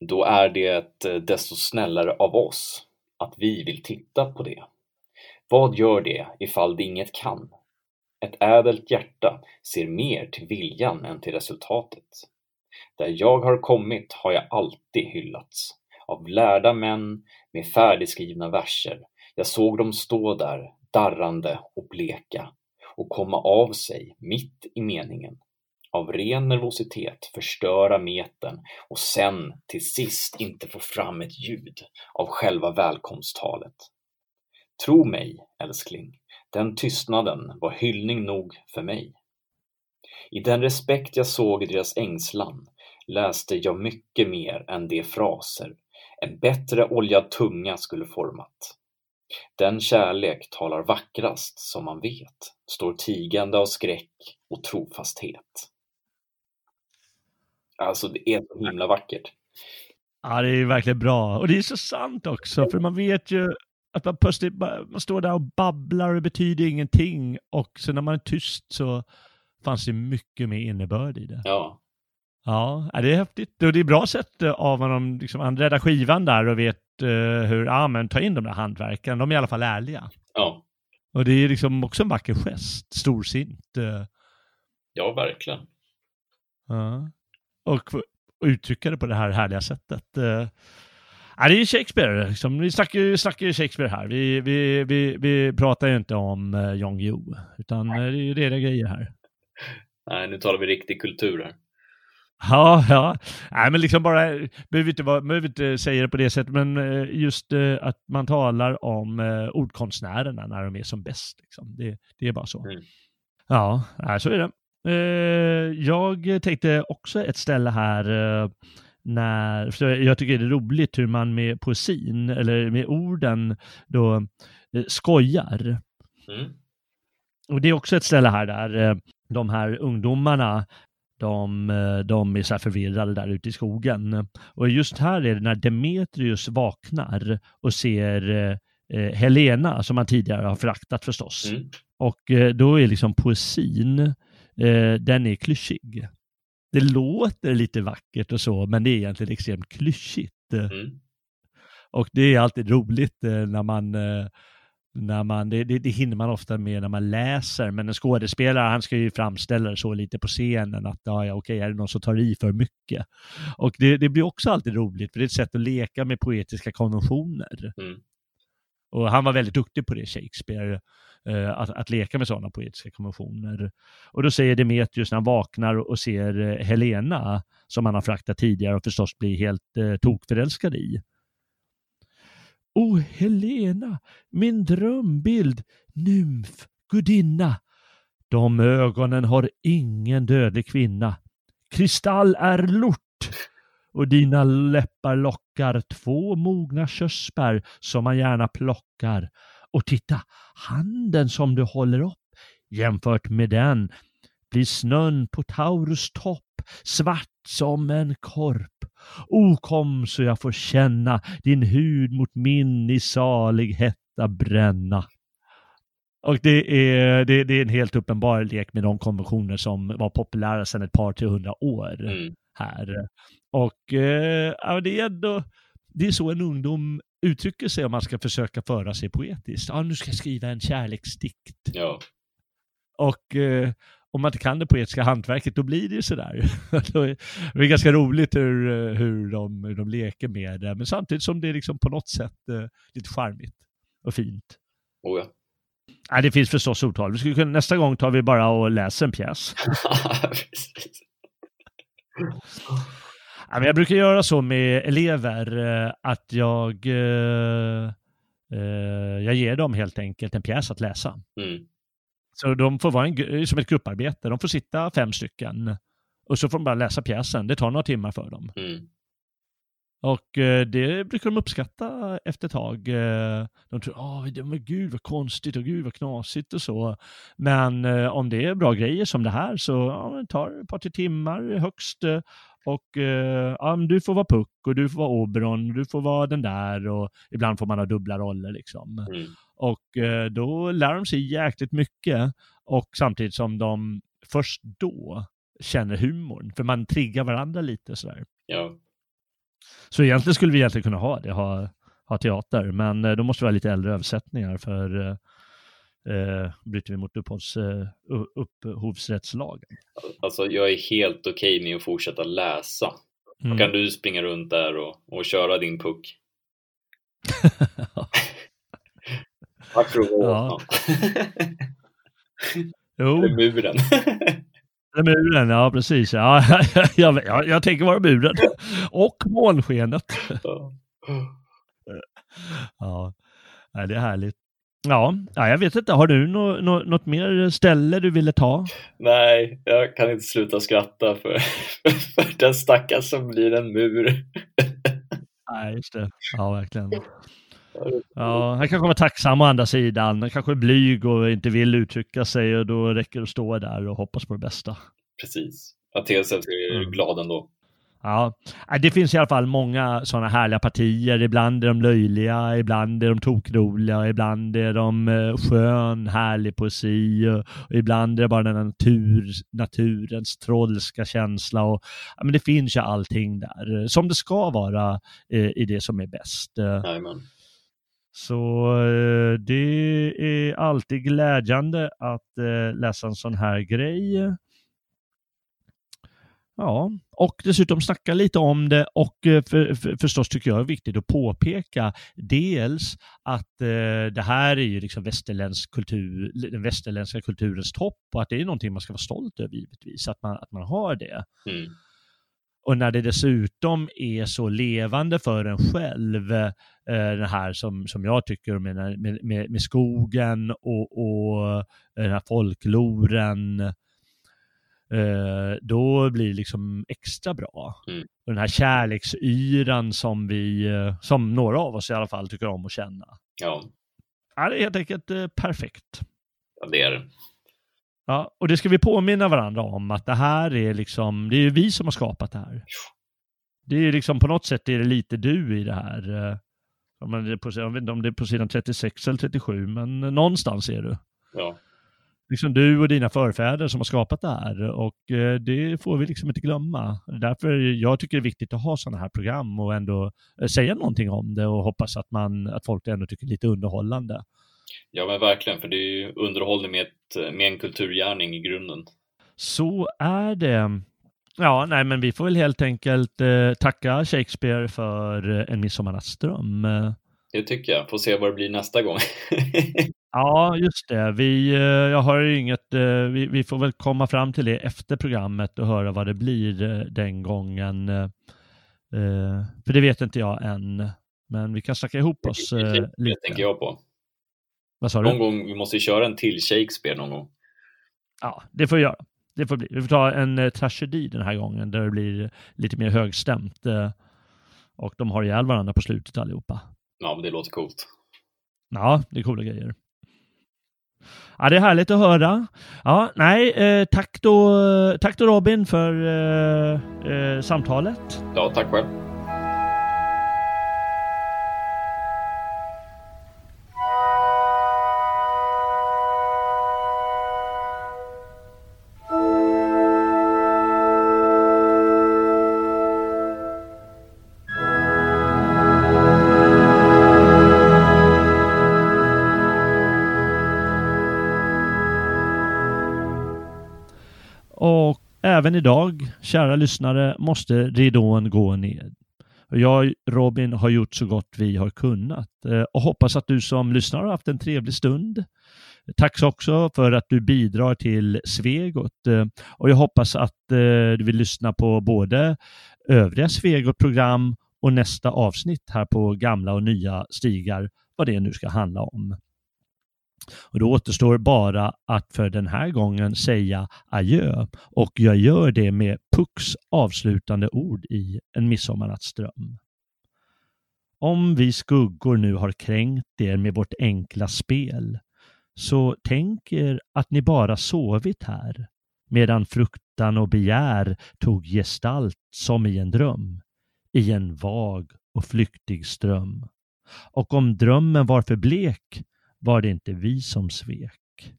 Då är det eh, desto snällare av oss att vi vill titta på det. Vad gör det ifall det inget kan? Ett ädelt hjärta ser mer till viljan än till resultatet. Där jag har kommit har jag alltid hyllats av lärda män med färdigskrivna verser. Jag såg dem stå där, darrande och bleka och komma av sig mitt i meningen. Av ren nervositet förstöra meten och sen till sist inte få fram ett ljud av själva välkomsttalet. Tro mig, älskling, den tystnaden var hyllning nog för mig. I den respekt jag såg i deras ängslan läste jag mycket mer än de fraser en bättre oljad tunga skulle format. Den kärlek talar vackrast, som man vet, står tigande av skräck och trofasthet. Alltså, det är så himla vackert. Ja, det är verkligen bra. Och det är så sant också, för man vet ju att man plötsligt man står där och babblar och det betyder ingenting. Och så när man är tyst så fanns det mycket mer innebörd i det. Ja. Ja, det är häftigt. Och det är bra sätt eh, av honom, liksom, han räddar skivan där och vet uh, hur, ja men ta in de där hantverken, de är i alla fall ärliga. Ja. Och det är liksom också en vacker gest, storsint. Uh. Ja, verkligen. Ja. Och, och uttrycka det på det här härliga sättet. Uh. Ja, det är Shakespeare. Liksom. Vi snackar ju snackar Shakespeare här. Vi, vi, vi, vi pratar ju inte om Jan Guillou, utan det är ju reda grejer här. Nej, nu talar vi riktig kultur här. Ja, ja. Nej, men liksom bara, behöver inte, behöver inte säga det på det sättet, men uh, just att man talar om ordkonstnärerna när de är som bäst. Liksom. Det, det är bara så. Mm. Ja, så är det. Jag tänkte också ett ställe här när, för jag tycker det är roligt hur man med poesin, eller med orden, då eh, skojar. Mm. Och det är också ett ställe här där eh, de här ungdomarna, de, eh, de är så förvirrade där ute i skogen. Och just här är det när Demetrius vaknar och ser eh, Helena, som han tidigare har föraktat förstås. Mm. Och eh, då är liksom poesin, eh, den är klyschig det låter lite vackert och så, men det är egentligen extremt klyschigt. Mm. Och det är alltid roligt eh, när man, eh, när man det, det, det hinner man ofta med när man läser, men en skådespelare han ska ju framställa det så lite på scenen att ja, ja okej, är det någon som tar i för mycket? Och det, det blir också alltid roligt, för det är ett sätt att leka med poetiska konventioner. Mm. Och han var väldigt duktig på det, Shakespeare. Eh, att, att leka med sådana poetiska konventioner. Och då säger Demetrius när han vaknar och ser eh, Helena, som han har fraktat tidigare och förstås blir helt eh, tokförälskad i. O Helena, min drömbild, nymf, gudinna. De ögonen har ingen dödlig kvinna. Kristall är lort och dina läppar lockar två mogna körsbär som man gärna plockar och titta, handen som du håller upp jämfört med den blir snön på Taurus topp svart som en korp. O kom så jag får känna din hud mot min i salig hetta bränna. Och det är, det, det, är en helt uppenbar lek med de konventioner som var populära sedan ett par till hundra år mm. här. Och eh, det är ändå, det är så en ungdom uttrycker sig om man ska försöka föra sig poetiskt. Ja, nu ska jag skriva en kärleksdikt. Ja. Och eh, om man inte kan det poetiska hantverket, då blir det ju sådär. det är ganska roligt hur, hur, de, hur de leker med det, men samtidigt som det är liksom på något sätt eh, lite charmigt och fint. Oh ja. Nej, det finns förstås otal. Vi skulle kunna, nästa gång tar vi bara och läser en pjäs. jag brukar göra så med elever eh, att jag, eh, eh, jag ger dem helt enkelt en pjäs att läsa. Mm. Så de får vara en, som ett grupparbete. De får sitta fem stycken och så får de bara läsa pjäsen. Det tar några timmar för dem. Mm. Och det brukar de uppskatta efter ett tag. De tror, åh, men gud vad konstigt och gud vad knasigt och så. Men om det är bra grejer som det här så ja, det tar ett par till timmar högst. Och eh, ja, du får vara Puck och du får vara Oberon, du får vara den där och ibland får man ha dubbla roller liksom. Mm. Och eh, då lär de sig jäkligt mycket och samtidigt som de först då känner humorn, för man triggar varandra lite sådär. Ja. Så egentligen skulle vi egentligen kunna ha det, ha, ha teater, men eh, då måste vi ha lite äldre översättningar för eh, bryter vi mot upphovs, eh, upphovsrättslagen. Alltså jag är helt okej okay med att fortsätta läsa. Mm. Då kan du springa runt där och, och köra din puck. Att ja. Jo. Eller muren. Eller muren, ja precis. Ja, jag, jag, jag tänker vara muren. Och månskenet. Ja, ja det är härligt. Ja, ja, jag vet inte. Har du no, no, något mer ställe du ville ta? Nej, jag kan inte sluta skratta för, för den stackars som blir en mur. Nej, just det. Ja, verkligen. Ja, han kanske var tacksam å andra sidan. Han kanske är blyg och inte vill uttrycka sig och då räcker det att stå där och hoppas på det bästa. Precis. Att är mm. glad ändå. Ja, äh, det finns i alla fall många sådana härliga partier. Ibland är de löjliga, ibland är de tokroliga, ibland är de eh, skön, härlig poesi och ibland är det bara den natur, naturens trollska känsla. Och, ja, men det finns ju allting där, eh, som det ska vara eh, i det som är bäst. Amen. Så det är alltid glädjande att läsa en sån här grej. Ja, och dessutom snacka lite om det och eh, för, för, förstås tycker jag är viktigt att påpeka dels att eh, det här är ju liksom västerländsk kultur, den västerländska kulturens topp och att det är någonting man ska vara stolt över givetvis, att man, att man har det. Mm. Och när det dessutom är så levande för en själv, eh, det här som, som jag tycker med, med, med skogen och, och eh, den här folkloren, då blir det liksom extra bra. Mm. Och den här kärleksyran som vi, eh, som några av oss i alla fall tycker om att känna. Ja. ja det är helt enkelt eh, perfekt. Ja, det är det. Ja, och det ska vi påminna varandra om att det här är liksom, det är ju vi som har skapat det här. Det är ju liksom på något sätt är det lite du i det här. Eh, jag vet inte om det är på sidan 36 eller 37, men någonstans är du. Ja. Liksom du och dina förfäder som har skapat det här och eh, det får vi liksom inte glömma. Därför jag tycker det är viktigt att ha sådana här program och ändå eh, säga någonting om det och hoppas att, man, att folk ändå tycker det är lite underhållande. Ja men verkligen, för det är ju underhållning med, ett, med en kulturgärning i grunden. Så är det. Ja, nej men vi får väl helt enkelt eh, tacka Shakespeare för eh, En midsommarnattsdröm. Det tycker jag. Får se vad det blir nästa gång. ja, just det. Vi, eh, jag har inget, eh, vi, vi, får väl komma fram till det efter programmet och höra vad det blir eh, den gången. För det vet inte jag än. Men vi kan snacka ihop oss det, det, det lite. tänker jag på. Vad sa du? Någon gång, vi måste köra en till Shakespeare någon gång. Ja, det får vi göra. Det får bli. Vi får ta en tragedi den här gången där det blir lite mer högstämt. Och de har ihjäl varandra på slutet allihopa. Ja, men det låter coolt. Ja, det är coola grejer. Ja, det är härligt att höra. Ja, nej, eh, tack, då, tack då Robin för eh, eh, samtalet. Ja, tack själv. Även idag, kära lyssnare, måste ridån gå ner. Jag, Robin, har gjort så gott vi har kunnat eh, och hoppas att du som lyssnar har haft en trevlig stund. Tack också för att du bidrar till Svegot eh, och jag hoppas att eh, du vill lyssna på både övriga Svegot-program och nästa avsnitt här på gamla och nya stigar, vad det nu ska handla om. Och då återstår bara att för den här gången säga adjö och jag gör det med Pucks avslutande ord i En midsommarnattsdröm. Om vi skuggor nu har kränkt er med vårt enkla spel så tänk er att ni bara sovit här medan fruktan och begär tog gestalt som i en dröm, i en vag och flyktig ström. Och om drömmen var för blek var det inte vi som svek.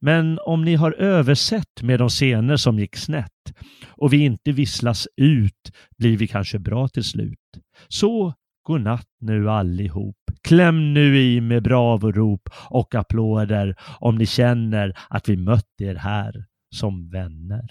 Men om ni har översett med de scener som gick snett och vi inte visslas ut blir vi kanske bra till slut. Så godnatt nu allihop. Kläm nu i med bravorop och applåder om ni känner att vi mött er här som vänner.